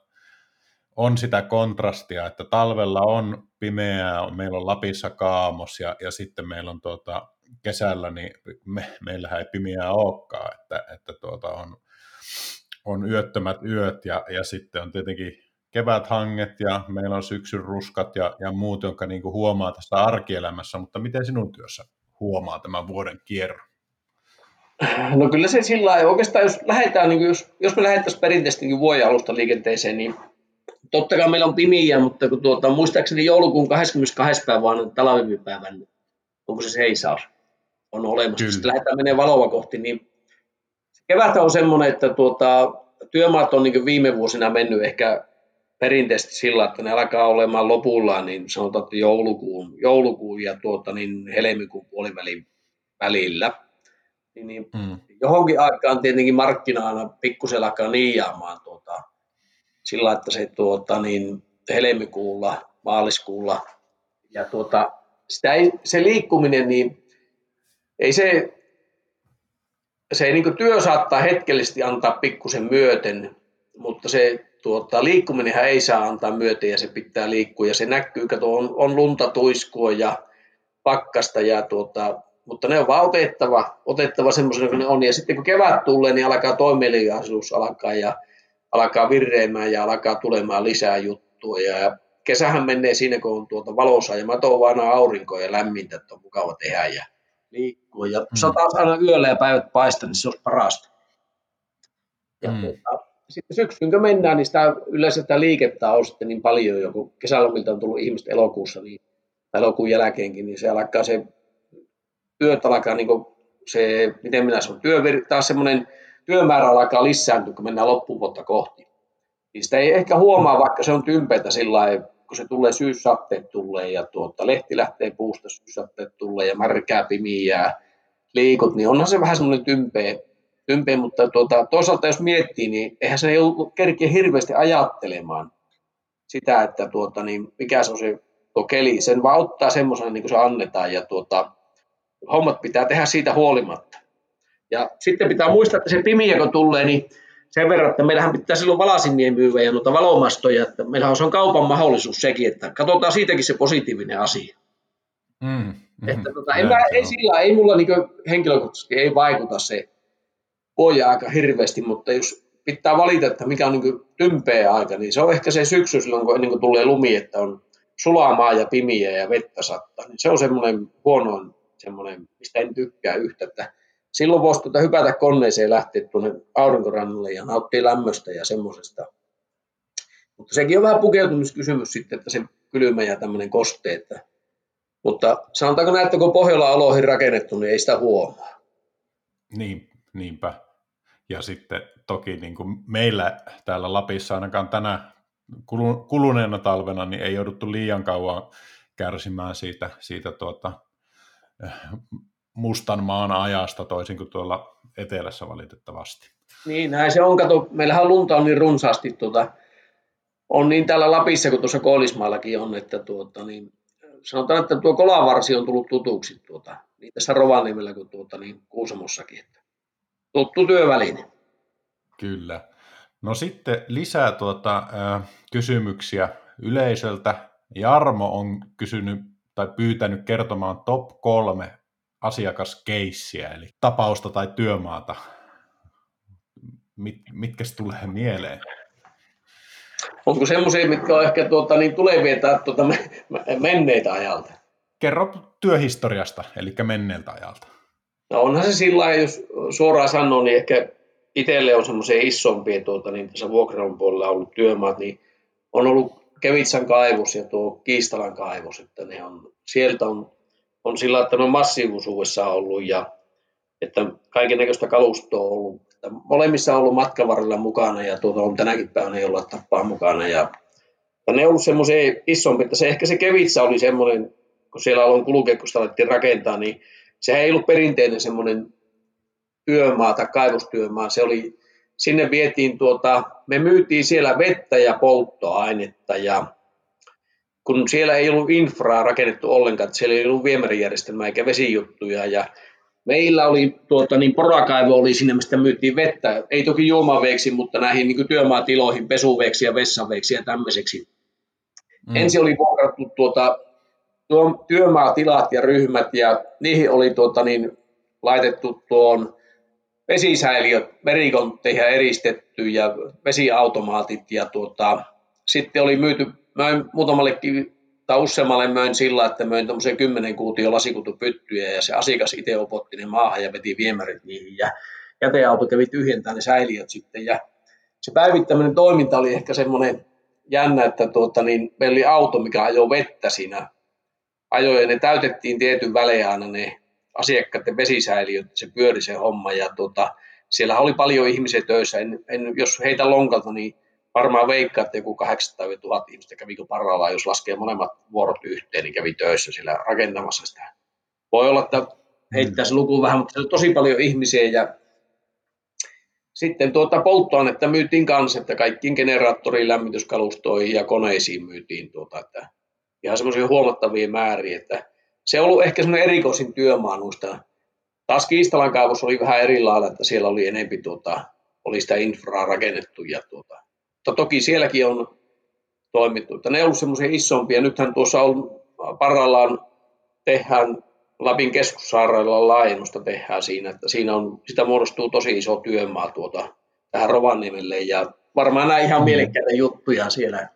on sitä kontrastia, että talvella on pimeää, meillä on Lapissa kaamos ja, ja sitten meillä on tuota, kesällä, niin me, meillähän ei pimeää olekaan, että, että tuota, on, on yöttömät yöt ja, ja sitten on tietenkin keväthanget ja meillä on syksyn ruskat ja, ja muut, jonka niin kuin huomaa tästä arkielämässä, mutta miten sinun työssä huomaa tämän vuoden kierron? No kyllä se sillä lailla, oikeastaan jos lähdetään, niin jos, jos me lähdettäisiin perinteisesti niin vuoden alusta liikenteeseen, niin totta kai meillä on pimiä, mutta kun tuota, muistaakseni joulukuun 22. päivä on talvipäivän, onko se seisaus, on olemassa. Kyllä. Sitten lähdetään menee valoa kohti, niin kevät on semmoinen, että tuota, työmaat on niin viime vuosina mennyt ehkä perinteisesti sillä, että ne alkaa olemaan lopullaan, niin sanotaan, että joulukuun, joulukuun ja tuota, niin helmikuun puolivälin välillä. Niin, niin mm. Johonkin aikaan tietenkin markkina aina pikkusen alkaa niijaamaan tuota, sillä, että se tuota, niin helmikuulla, maaliskuulla. Ja tuota, sitä ei, se liikkuminen, niin ei se, se ei, niin työ saattaa hetkellisesti antaa pikkusen myöten, mutta se tuota, liikkuminenhan ei saa antaa myöten ja se pitää liikkua. Ja se näkyy, kato on, on lunta tuiskua ja pakkasta ja tuota, mutta ne on vaan otettava, otettava semmoisena kuin ne on. Ja sitten kun kevät tulee, niin alkaa toimeliaisuus alkaa ja alkaa virreimään ja alkaa tulemaan lisää juttua ja kesähän menee siinä, kun on tuota valossa ja mato vaan aurinkoa ja lämmintä, että on mukava tehdä ja liikkua. Ja mm. sataa aina yöllä ja päivät paista, niin se olisi parasta. Ja mm. tuota, sitten syksyn kun mennään, niin sitä, yleensä sitä liikettä on sitten niin paljon, joku kesälomilta on tullut ihmiset elokuussa, niin, elokuun jälkeenkin, niin se alkaa se työt alkaa niin se, miten minä sanon, työ, taas semmoinen työmäärä alkaa lisääntyä, kun mennään loppuvuotta kohti. Niin sitä ei ehkä huomaa, vaikka se on tympeitä sillä lailla, kun se tulee syyssatteet tulee ja tuota, lehti lähtee puusta syyssatteet tulee ja märkää pimiä liikut, niin onhan se vähän semmoinen tympeä, tympeä mutta tuota, toisaalta jos miettii, niin eihän se ei kerkeä hirveästi ajattelemaan sitä, että tuota, niin mikä se on se tuo keli. Sen vaan ottaa semmoisena, niin kuin se annetaan ja tuota, hommat pitää tehdä siitä huolimatta. Ja sitten pitää muistaa, että se pimiä kun tulee, niin sen verran, että meillähän pitää silloin valasimien myyvä ja noita valomastoja, että meillähän on kaupan mahdollisuus sekin, että katsotaan siitäkin se positiivinen asia. Mm, mm, että tota, en mä, ei, sillä, ei mulla niin henkilökohtaisesti ei vaikuta se vuoja aika hirveästi, mutta jos pitää valita, että mikä on niin tympeä aika, niin se on ehkä se syksy silloin, kun ennen kuin tulee lumi, että on sulamaa ja pimiä ja vettä sattaa, niin se on semmoinen huono semmoinen, mistä en tykkää yhtä, että silloin voisi tuota hypätä koneeseen ja lähteä tuonne aurinkorannalle ja nauttia lämmöstä ja semmoisesta. Mutta sekin on vähän pukeutumiskysymys sitten, että se kylmä ja tämmöinen koste. Että, mutta sanotaanko näin, että kun Pohjola aloihin rakennettu, niin ei sitä huomaa. Niin, niinpä. Ja sitten toki niin kuin meillä täällä Lapissa ainakaan tänä kuluneena talvena niin ei jouduttu liian kauan kärsimään siitä, siitä tuota, mustan maan ajasta toisin kuin tuolla etelässä valitettavasti. Niin, näin se on. Kato, meillähän lunta on niin runsaasti, tuota, on niin täällä Lapissa kuin tuossa Koolismaallakin on, että tuota, niin, sanotaan, että tuo kolavarsi on tullut tutuksi tuota, niin tässä Rovaniemellä kuin tuota, niin Kuusamossakin. Että tuttu työväline. Kyllä. No sitten lisää tuota, äh, kysymyksiä yleisöltä. Jarmo on kysynyt tai pyytänyt kertomaan top kolme asiakaskeissiä, eli tapausta tai työmaata. Mit, mitkä tulee mieleen? Onko semmoisia, mitkä on ehkä tuota, niin tulevia tai tuota, menneitä ajalta? Kerro työhistoriasta, eli menneeltä ajalta. No onhan se sillä jos suoraan sanoo, niin ehkä itselle on semmoisia isompia tuota, niin tässä vuokralun puolella ollut työmaat, niin on ollut Kevitsan kaivos ja tuo Kiistalan kaivos, että ne on, sieltä on, on sillä, että ne on massiivisuudessa ollut ja että kaiken näköistä kalustoa on ollut. Että molemmissa on ollut matkavarrella mukana ja tuota on tänäkin päivänä ei olla tappaa mukana. Ja, ja ne on ollut semmoisia isompia, että se, ehkä se Kevitsa oli semmoinen, kun siellä aloin kulkea, kun alettiin rakentaa, niin se ei ollut perinteinen semmoinen työmaa tai kaivostyömaa. Se oli sinne vietiin tuota, me myytiin siellä vettä ja polttoainetta ja kun siellä ei ollut infraa rakennettu ollenkaan, että siellä ei ollut viemärijärjestelmää eikä vesijuttuja ja meillä oli tuota, niin porakaivo oli sinne, mistä myytiin vettä, ei toki juomaveeksi, mutta näihin niin työmaatiloihin pesuveeksi ja vessanveeksi ja tämmöiseksi. Mm. Ensin oli vuokrattu tuota, tuo työmaatilat ja ryhmät ja niihin oli tuota, niin, laitettu tuon vesisäiliöt merikontteihin eristetty ja vesiautomaatit ja tuota, sitten oli myyty, möin muutamallekin tai useammalle möin sillä, että möin tuommoisen 10 kuutio lasikutupyttyjä ja se asiakas itse opotti ne maahan ja veti viemärit niihin ja jäteauto kävi tyhjentämään ne säiliöt sitten ja se päivittäminen toiminta oli ehkä semmoinen jännä, että tuota, niin meillä oli auto, mikä ajoi vettä siinä. Ajoi ja ne täytettiin tietyn välein aina ne asiakkaiden vesisäiliöt, se pyöri se homma ja tuota, siellä oli paljon ihmisiä töissä. En, en, jos heitä lonkalta, niin varmaan veikkaa, että joku 800 000 ihmistä kävi parhaillaan, jos laskee molemmat vuorot yhteen, niin kävi töissä siellä rakentamassa sitä. Voi olla, että heittää se luku vähän, mutta se oli tosi paljon ihmisiä ja sitten tuota polttoainetta myytiin kanssa, että kaikkiin generaattoriin, lämmityskalustoihin ja koneisiin myytiin tuota, että ihan semmoisia huomattavia määriä, että se on ollut ehkä semmoinen erikoisin työmaa noista. Taas Kiistalan kaivos oli vähän eri lailla, että siellä oli enempi tuota, oli sitä infraa rakennettu ja tuota, mutta toki sielläkin on toimittu. Että ne on ollut semmoisia isompia. Nythän tuossa on parhaillaan tehdään Lapin keskussairailla laajennusta tehdään siinä, että siinä on, sitä muodostuu tosi iso työmaa tuota, tähän Rovaniemelle ja varmaan nämä ihan mm. mielekkäitä juttuja siellä,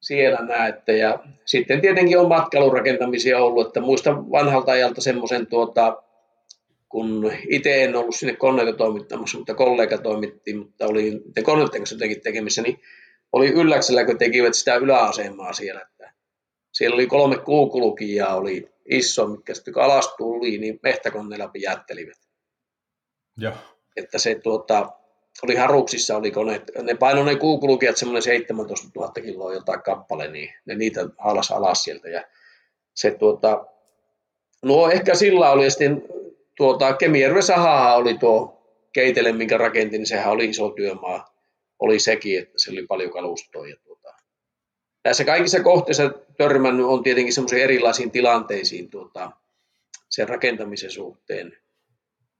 siellä näette. Ja sitten tietenkin on matkailurakentamisia ollut, että muista vanhalta ajalta semmoisen tuota, kun itse en ollut sinne koneita toimittamassa, mutta kollega toimitti, mutta oli te koneiden kanssa jotenkin tekemissä, niin oli ylläksellä, kun tekivät sitä yläasemaa siellä. Että siellä oli kolme kuukulukijaa, oli iso, mikä sitten kun alas tuli, niin mehtäkoneella jättelivät. Joo. Että se tuota, oli haruksissa, oli koneet, ne painoi ne kuukulukijat semmoinen 17 000 kiloa jotain kappale, niin ne niitä alas alas sieltä. Ja se tuota, no ehkä sillä oli, ja sitten tuota, Kemijärven sahaa oli tuo keitele, minkä rakentin, niin sehän oli iso työmaa. Oli sekin, että se oli paljon kalustoa. Ja tuota. Näissä kaikissa kohteissa törmännyt on tietenkin semmoisiin erilaisiin tilanteisiin tuota, sen rakentamisen suhteen,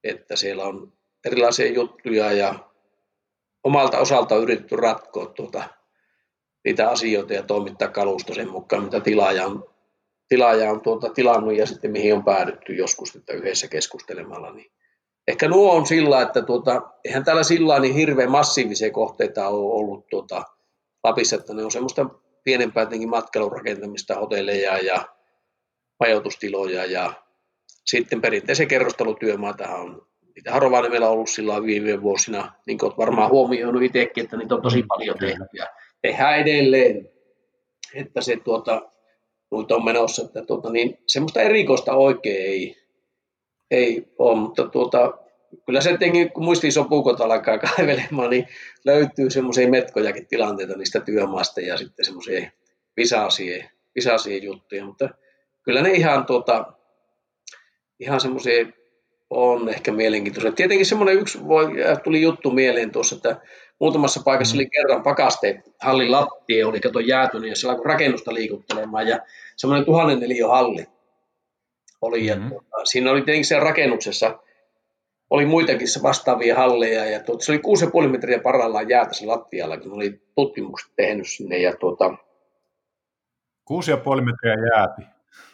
että siellä on erilaisia juttuja ja omalta osalta yritetty ratkoa tuota, niitä asioita ja toimittaa kalusto sen mukaan, mitä tilaaja on tilaaja on tuota tilannut ja sitten mihin on päädytty joskus että yhdessä keskustelemalla. Niin ehkä nuo on sillä, että tuota, eihän täällä sillä niin hirveän massiivisia kohteita ole ollut tuota, Lapissa, että ne on semmoista pienempää matkailurakentamista, hotelleja ja majoitustiloja ja sitten perinteisen kerrostelutyömaata on niitä meillä on ollut sillä viime vuosina, niin kuin olet varmaan huomioinut itsekin, että niitä on tosi paljon tehty ja tehdään edelleen, että se tuota, noita on menossa, että tuota, niin, semmoista erikoista oikein ei, ei ole, mutta tuota, kyllä se tietenkin, kun muistiin sopukot alkaa kaivelemaan, niin löytyy semmoisia metkojakin tilanteita niistä työmaasta ja sitten semmoisia visaisia, visaisia juttuja, mutta kyllä ne ihan, tuota, ihan semmoisia on ehkä mielenkiintoisia. Tietenkin semmoinen yksi voi, tuli juttu mieleen tuossa, että muutamassa paikassa oli kerran pakaste hallin lattia, oli kato jäätynyt ja siellä alkoi rakennusta liikuttelemaan ja semmoinen tuhannen neliö halli oli. Mm-hmm. Ja tuota, siinä oli tietenkin siellä rakennuksessa oli muitakin vastaavia halleja ja tuota, se oli 6,5 metriä parhaillaan jäätä se lattialla, kun oli tutkimukset tehnyt sinne. Ja tuota, 6,5 metriä jääti.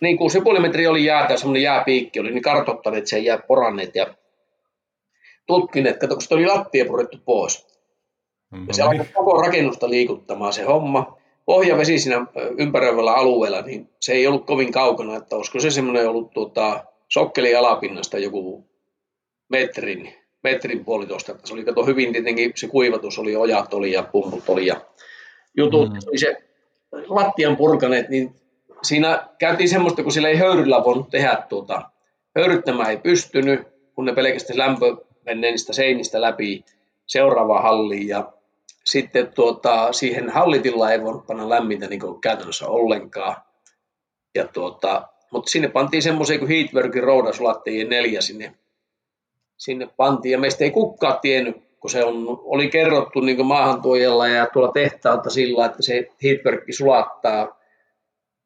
Niin, 6,5 metriä oli jäätä semmoinen jääpiikki oli, niin kartoittaneet sen jää poranneet ja tutkineet, kato, kun se oli lattia purettu pois. Mm-hmm. Ja se alkoi koko rakennusta liikuttamaan se homma. Pohjavesi siinä ympäröivällä alueella, niin se ei ollut kovin kaukana, että olisiko se semmoinen ollut tuota, sokkeli alapinnasta joku metrin, metrin puolitoista. Se oli kato hyvin tietenkin, se kuivatus oli, ojat oli ja pumput oli ja jutut. Mm. Se lattian purkaneet, niin siinä käytiin semmoista, kun sillä ei höyryllä voinut tehdä tuota, höyryttämään ei pystynyt, kun ne pelkästään lämpö menee niistä seinistä läpi seuraavaan halliin ja sitten tuota, siihen hallitilla ei voinut panna lämmintä niin käytännössä ollenkaan. Ja tuota, mutta sinne pantiin semmoisia kuin Heatworkin roudasulattajien neljä sinne, sinne pantiin. Ja meistä ei kukaan tiennyt, kun se on, oli kerrottu niin maahantuojalla ja tuolla tehtaalta sillä, että se Heatwork sulattaa,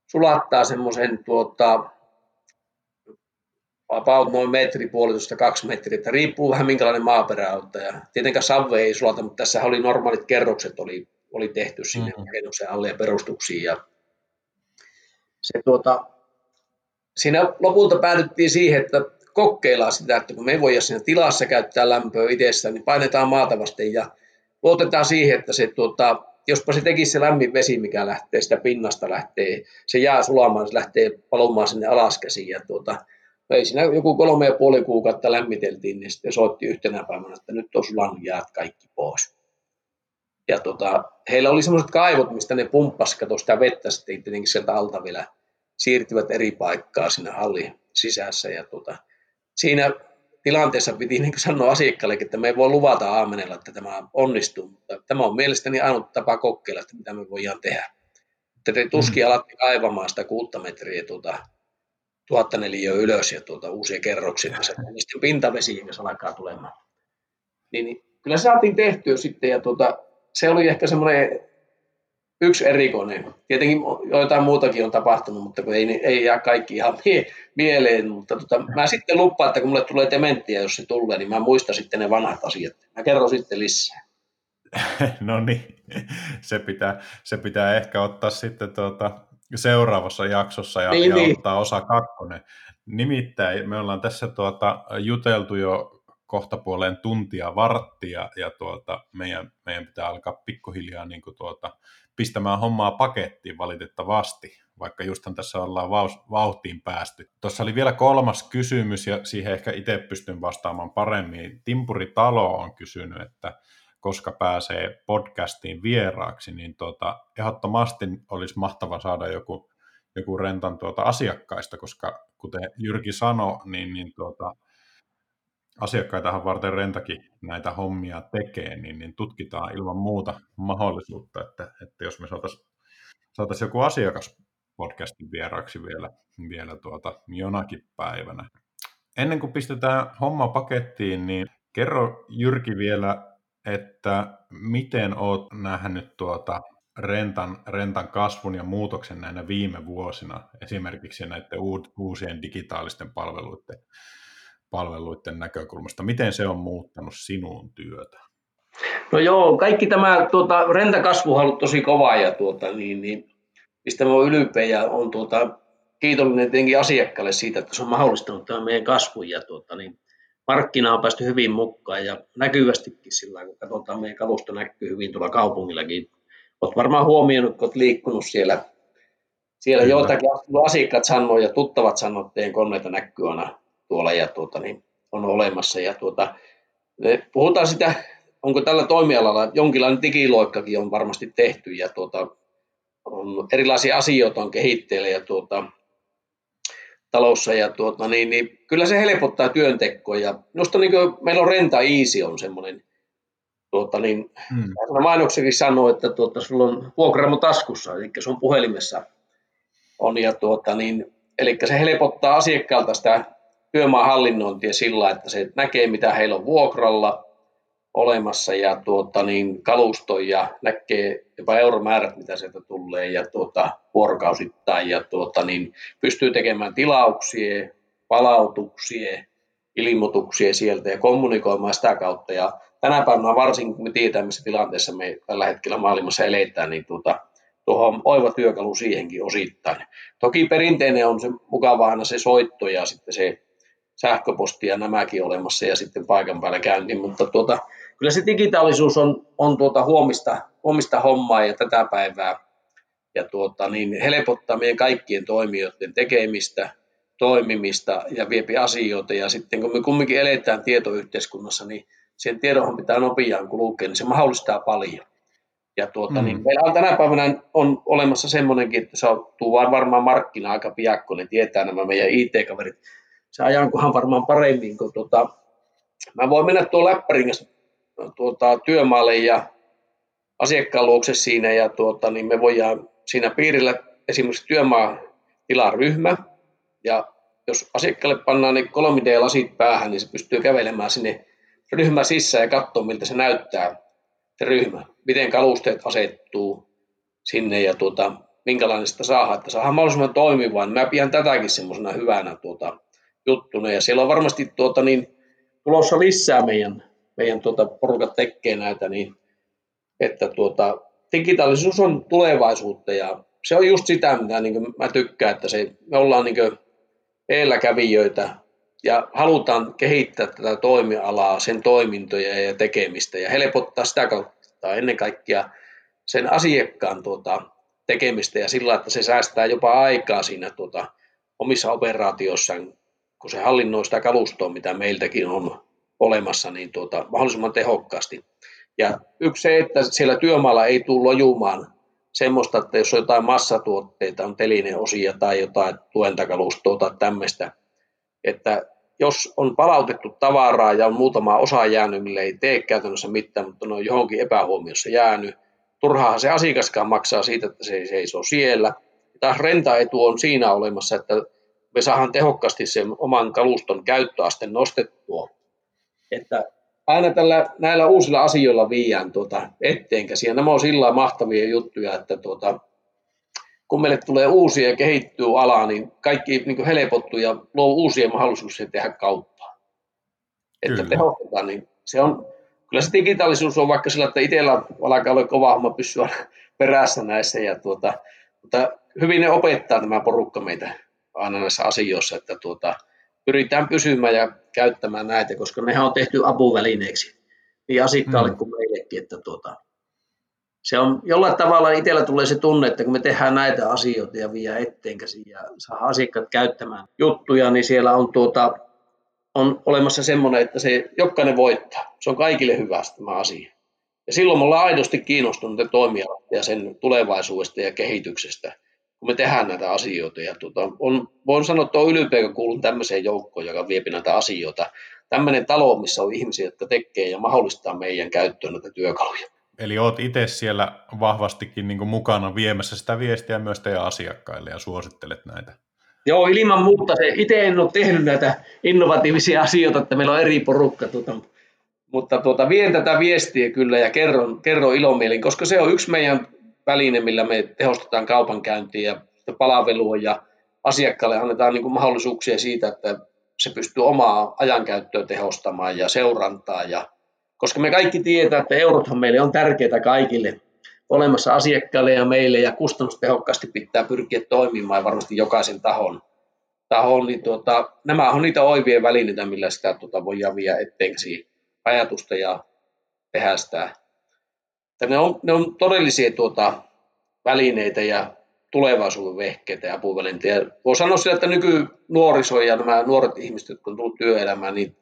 sulattaa semmoisen tuota, about noin metri, puolitoista, kaksi metriä, että riippuu vähän minkälainen maaperä on. Ja tietenkään savve ei sulata, mutta tässä oli normaalit kerrokset oli, oli tehty sinne mm-hmm. rakennuksen alle ja perustuksiin. Ja se, tuota, siinä lopulta päädyttiin siihen, että kokeillaan sitä, että kun me ei voida siinä tilassa käyttää lämpöä itsessä, niin painetaan maata vasten ja luotetaan siihen, että se, tuota, jospa se tekisi se lämmin vesi, mikä lähtee sitä pinnasta, lähtee, se jää sulamaan, se lähtee palumaan sinne alaskäsiin. Ja tuota, ei siinä joku kolme ja puoli kuukautta lämmiteltiin, niin sitten soitti yhtenä päivänä, että nyt on sulan jäät kaikki pois. Ja tota, heillä oli semmoiset kaivot, mistä ne pumppasivat sitä vettä sitten tietenkin sieltä alta vielä siirtyvät eri paikkaa sinne hallin sisässä. Ja tota, siinä tilanteessa piti niin sanoa asiakkaalle, että me ei voi luvata aamenella, että tämä onnistuu, mutta tämä on mielestäni ainut tapa kokeilla, että mitä me voidaan tehdä. Että te tuskin alatti kaivamaan sitä kuutta metriä tuota, tuhatta neliöä ylös ja tuota, uusia kerroksia, se sitten pintavesi, joka se alkaa tulemaan. Niin, niin, kyllä se saatiin tehtyä sitten ja tuota, se oli ehkä semmoinen yksi erikoinen. Tietenkin joitain muutakin on tapahtunut, mutta kun ei, ei jää kaikki ihan mie- mieleen. Mutta tota, mä sitten lupaan, että kun mulle tulee dementtiä, jos se tulee, niin mä muistan sitten ne vanhat asiat. Mä kerron sitten lisää. no niin, se pitää, se pitää ehkä ottaa sitten tuota, seuraavassa jaksossa ja, niin, ja niin. ottaa osa kakkonen. Nimittäin me ollaan tässä tuota, juteltu jo kohta puoleen tuntia varttia ja tuota, meidän, meidän pitää alkaa pikkuhiljaa niin kuin tuota, pistämään hommaa pakettiin valitettavasti, vaikka justhan tässä ollaan vauhtiin päästy. Tuossa oli vielä kolmas kysymys ja siihen ehkä itse pystyn vastaamaan paremmin. Timpuri Talo on kysynyt, että koska pääsee podcastiin vieraaksi, niin tuota, ehdottomasti olisi mahtava saada joku, joku rentan tuota asiakkaista, koska kuten Jyrki sanoi, niin, niin tuota, asiakkaitahan varten rentakin näitä hommia tekee, niin, niin tutkitaan ilman muuta mahdollisuutta, että, että jos me saataisiin saatais joku asiakas podcastin vieraaksi vielä, vielä tuota, jonakin päivänä. Ennen kuin pistetään homma pakettiin, niin kerro Jyrki vielä, että miten olet nähnyt tuota rentan, rentan kasvun ja muutoksen näinä viime vuosina, esimerkiksi näiden uusien digitaalisten palveluiden palveluiden näkökulmasta. Miten se on muuttanut sinun työtä? No joo, kaikki tämä tuota, rentakasvu on ollut tosi kova ja tuota, niin, niin, mistä mä olen ylpeä ja on tuota, kiitollinen tietenkin asiakkaalle siitä, että se on mahdollistanut tämän meidän kasvun ja tuota, niin, markkina on päästy hyvin mukaan ja näkyvästikin sillä kun katsotaan meidän kalusto näkyy hyvin tuolla kaupungillakin. Olet varmaan huomioinut, kun olet liikkunut siellä, siellä joitakin asiakkaat sanoo ja tuttavat sanoo, että teidän koneita näkyy aina tuolla ja tuota, niin on olemassa. Ja tuota, puhutaan sitä, onko tällä toimialalla jonkinlainen digiloikkakin on varmasti tehty ja tuota, on erilaisia asioita on kehitteillä ja tuota, talossa ja tuota, niin, niin, kyllä se helpottaa työntekoa ja minusta niin meillä on Renta Easy on semmoinen tuota, niin, hmm. mainoksikin sanoo, että tuota, sulla on vuokraamo taskussa, eli sun puhelimessa on ja tuota, niin, eli se helpottaa asiakkaalta sitä työmaan hallinnointia sillä, että se näkee, mitä heillä on vuokralla olemassa ja tuota, niin kalusto ja näkee jopa euromäärät, mitä sieltä tulee ja tuota, vuorokausittain ja tuota, niin pystyy tekemään tilauksia, palautuksia, ilmoituksia sieltä ja kommunikoimaan sitä kautta. Ja tänä päivänä varsinkin, kun me tiedetään, missä tilanteessa me tällä hetkellä maailmassa eletään, niin tuota, tuohon oiva työkalu siihenkin osittain. Toki perinteinen on se mukava aina se soitto ja sitten se sähköposti ja nämäkin olemassa ja sitten paikan päällä käynti, mutta tuota, kyllä se digitaalisuus on, on tuota huomista, huomista hommaa ja tätä päivää ja tuota, niin helpottaa meidän kaikkien toimijoiden tekemistä, toimimista ja viepi asioita ja sitten kun me kumminkin eletään tietoyhteiskunnassa, niin sen tiedonhan pitää nopeaan kulkea, niin se mahdollistaa paljon. Ja tuota, niin mm. niin meillä on tänä päivänä on olemassa semmoinenkin, että se on varmaan markkina aika piakko, niin tietää nämä meidän IT-kaverit, se ajankohan varmaan paremmin, kun tuota, mä voin mennä tuon läppärin kanssa tuota, työmaalle ja asiakkaan luokse siinä ja tuota, niin me voidaan siinä piirillä esimerkiksi työmaatilaryhmä ja jos asiakkaalle pannaan ne 3D-lasit päähän, niin se pystyy kävelemään sinne ryhmä sisään ja katsoa, miltä se näyttää, se ryhmä, miten kalusteet asettuu sinne ja tuota, minkälainen sitä saadaan, että saadaan mahdollisimman toimivaa. Mä pidän tätäkin semmoisena hyvänä tuota, juttuna. Ja siellä on varmasti tuota, niin, tulossa lisää meidän, meidän tuota, porukat tekee näitä, niin, että tuota, digitaalisuus on tulevaisuutta ja se on just sitä, mitä niin mä tykkään, että se, me ollaan niin edelläkävijöitä ja halutaan kehittää tätä toimialaa, sen toimintoja ja tekemistä ja helpottaa sitä kautta ennen kaikkea sen asiakkaan tuota, tekemistä ja sillä, että se säästää jopa aikaa siinä tuota, omissa operaatioissaan, kun se hallinnoi sitä kalustoa, mitä meiltäkin on olemassa, niin tuota, mahdollisimman tehokkaasti. Ja yksi se, että siellä työmaalla ei tule lojumaan semmoista, että jos on jotain massatuotteita, on telineosia tai jotain tuentakalustoa tai tämmöistä, että jos on palautettu tavaraa ja on muutama osa jäänyt, mille ei tee käytännössä mitään, mutta ne on johonkin epähuomiossa jäänyt, turhaahan se asiakaskaan maksaa siitä, että se seisoo siellä. Taas rentaetu on siinä olemassa, että me saadaan tehokkaasti sen oman kaluston käyttöaste nostettua. Että aina tällä, näillä uusilla asioilla viiään tuota etteenkäsiä. Nämä on sillä mahtavia juttuja, että tuota, kun meille tulee uusia ja kehittyy ala, niin kaikki niin helpottuu ja luo uusia mahdollisuuksia tehdä kauppaa. Että tehostetaan, niin se on, kyllä se digitaalisuus on vaikka sillä, että itsellä alkaa olla kova homma pysyä perässä näissä, ja tuota, mutta hyvin ne opettaa tämä porukka meitä aina näissä asioissa, että tuota, pyritään pysymään ja käyttämään näitä, koska nehän on tehty apuvälineeksi niin asiakkaalle mm. kuin meillekin, että tuota, se on jollain tavalla itsellä tulee se tunne, että kun me tehdään näitä asioita ja vie etteenkäsin ja saa asiakkaat käyttämään juttuja, niin siellä on, tuota, on olemassa semmoinen, että se jokainen voittaa. Se on kaikille hyvä tämä asia. Ja silloin me ollaan aidosti kiinnostuneita toimialasta ja sen tulevaisuudesta ja kehityksestä kun me tehdään näitä asioita. Ja tuota, on, voin sanoa, että on ylpeä, kun kuulun tämmöiseen joukkoon, joka vie näitä asioita. Tämmöinen talo, missä on ihmisiä, jotka tekee ja mahdollistaa meidän käyttöön näitä työkaluja. Eli olet itse siellä vahvastikin niin mukana viemässä sitä viestiä myös teidän asiakkaille ja suosittelet näitä. Joo, ilman muuta. Se, itse en ole tehnyt näitä innovatiivisia asioita, että meillä on eri porukka. Tuota, mutta tuota, vien tätä viestiä kyllä ja kerron, kerron ilomielin, koska se on yksi meidän väline, millä me tehostetaan kaupankäyntiä ja palvelua ja asiakkaalle annetaan niin kuin mahdollisuuksia siitä, että se pystyy omaa ajankäyttöä tehostamaan ja seurantaa. Ja, koska me kaikki tietää, että eurothan meille on tärkeitä kaikille olemassa asiakkaille ja meille ja kustannustehokkaasti pitää pyrkiä toimimaan ja varmasti jokaisen tahon. tahon niin tuota, nämä on niitä oivien välineitä, millä sitä tuota, voidaan viedä eteenkin ajatusta ja tehdä sitä että ne on, ne on todellisia tuota, välineitä ja tulevaisuuden vehkeitä ja apuvälineitä. Voi sanoa sillä, että nykynuoriso ja nämä nuoret ihmiset, jotka on tullut työelämään, niin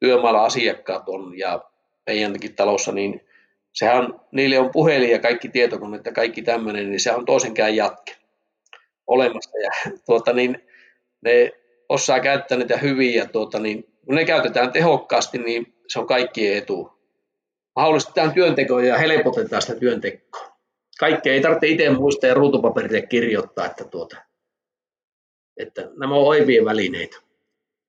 työmaalla asiakkaat on ja meidänkin talossa, niin sehän niille on puhelin ja kaikki tietokoneet ja kaikki tämmöinen, niin se on toisenkään jatke olemassa. Ja tuota, niin, ne osaa käyttää niitä hyvin ja tuota, niin, kun ne käytetään tehokkaasti, niin se on kaikkien etu mahdollistetaan työntekoa ja helpotetaan sitä työntekoa. Kaikki ei tarvitse itse muistaa ja ruutupaperille kirjoittaa, että, tuota, että nämä on oivia välineitä.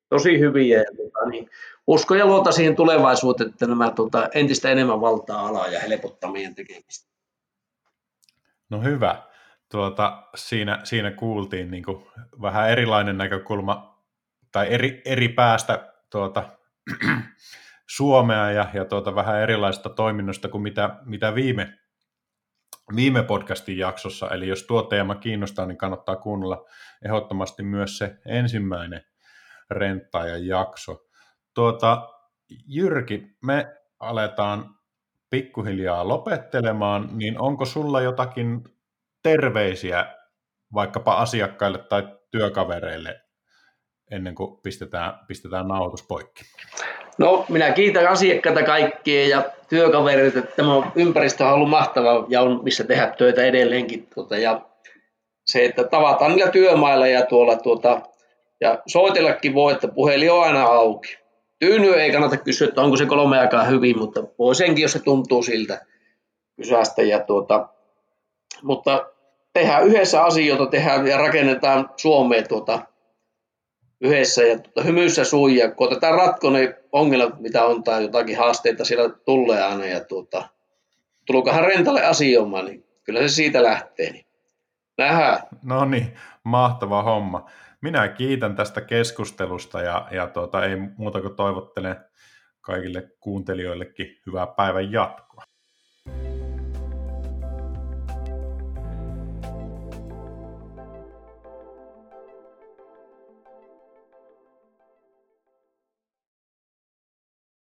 Tosi hyviä. Ja, tuota, niin, usko ja luota siihen tulevaisuuteen, että nämä tuota, entistä enemmän valtaa alaa ja helpottaa meidän tekemistä. No hyvä. Tuota, siinä, siinä kuultiin niin kuin vähän erilainen näkökulma tai eri, eri päästä tuota, Suomea ja, ja tuota, vähän erilaista toiminnosta kuin mitä, mitä viime, viime podcastin jaksossa. Eli jos tuo teema kiinnostaa, niin kannattaa kuunnella ehdottomasti myös se ensimmäinen renttaajan jakso. Tuota, Jyrki, me aletaan pikkuhiljaa lopettelemaan, niin onko sulla jotakin terveisiä vaikkapa asiakkaille tai työkavereille ennen kuin pistetään, pistetään nauhoitus poikki? No, minä kiitän asiakkaita kaikkia ja työkavereita, tämä ympäristö on ollut mahtava ja on missä tehdä töitä edelleenkin. Tuota, ja se, että tavataan niillä työmailla ja tuolla tuota, ja soitellakin voi, että puhelin on aina auki. Tyyny ei kannata kysyä, että onko se kolme aikaa hyvin, mutta voi senkin, jos se tuntuu siltä kysästä. Ja tuota, mutta tehdään yhdessä asioita, tehdään ja rakennetaan Suomeen tuota, yhdessä ja tuota, hymyssä suin ja koitetaan ratkoa ne ongelmat, mitä on tai jotakin haasteita siellä tulee aina ja tuota, tulukohan rentalle asioimaan, niin kyllä se siitä lähtee. Niin. Nähdään. No niin, mahtava homma. minä kiitän tästä keskustelusta ja, ja tuota, ei muuta kuin toivottelen kaikille kuuntelijoillekin hyvää päivän jatkoa.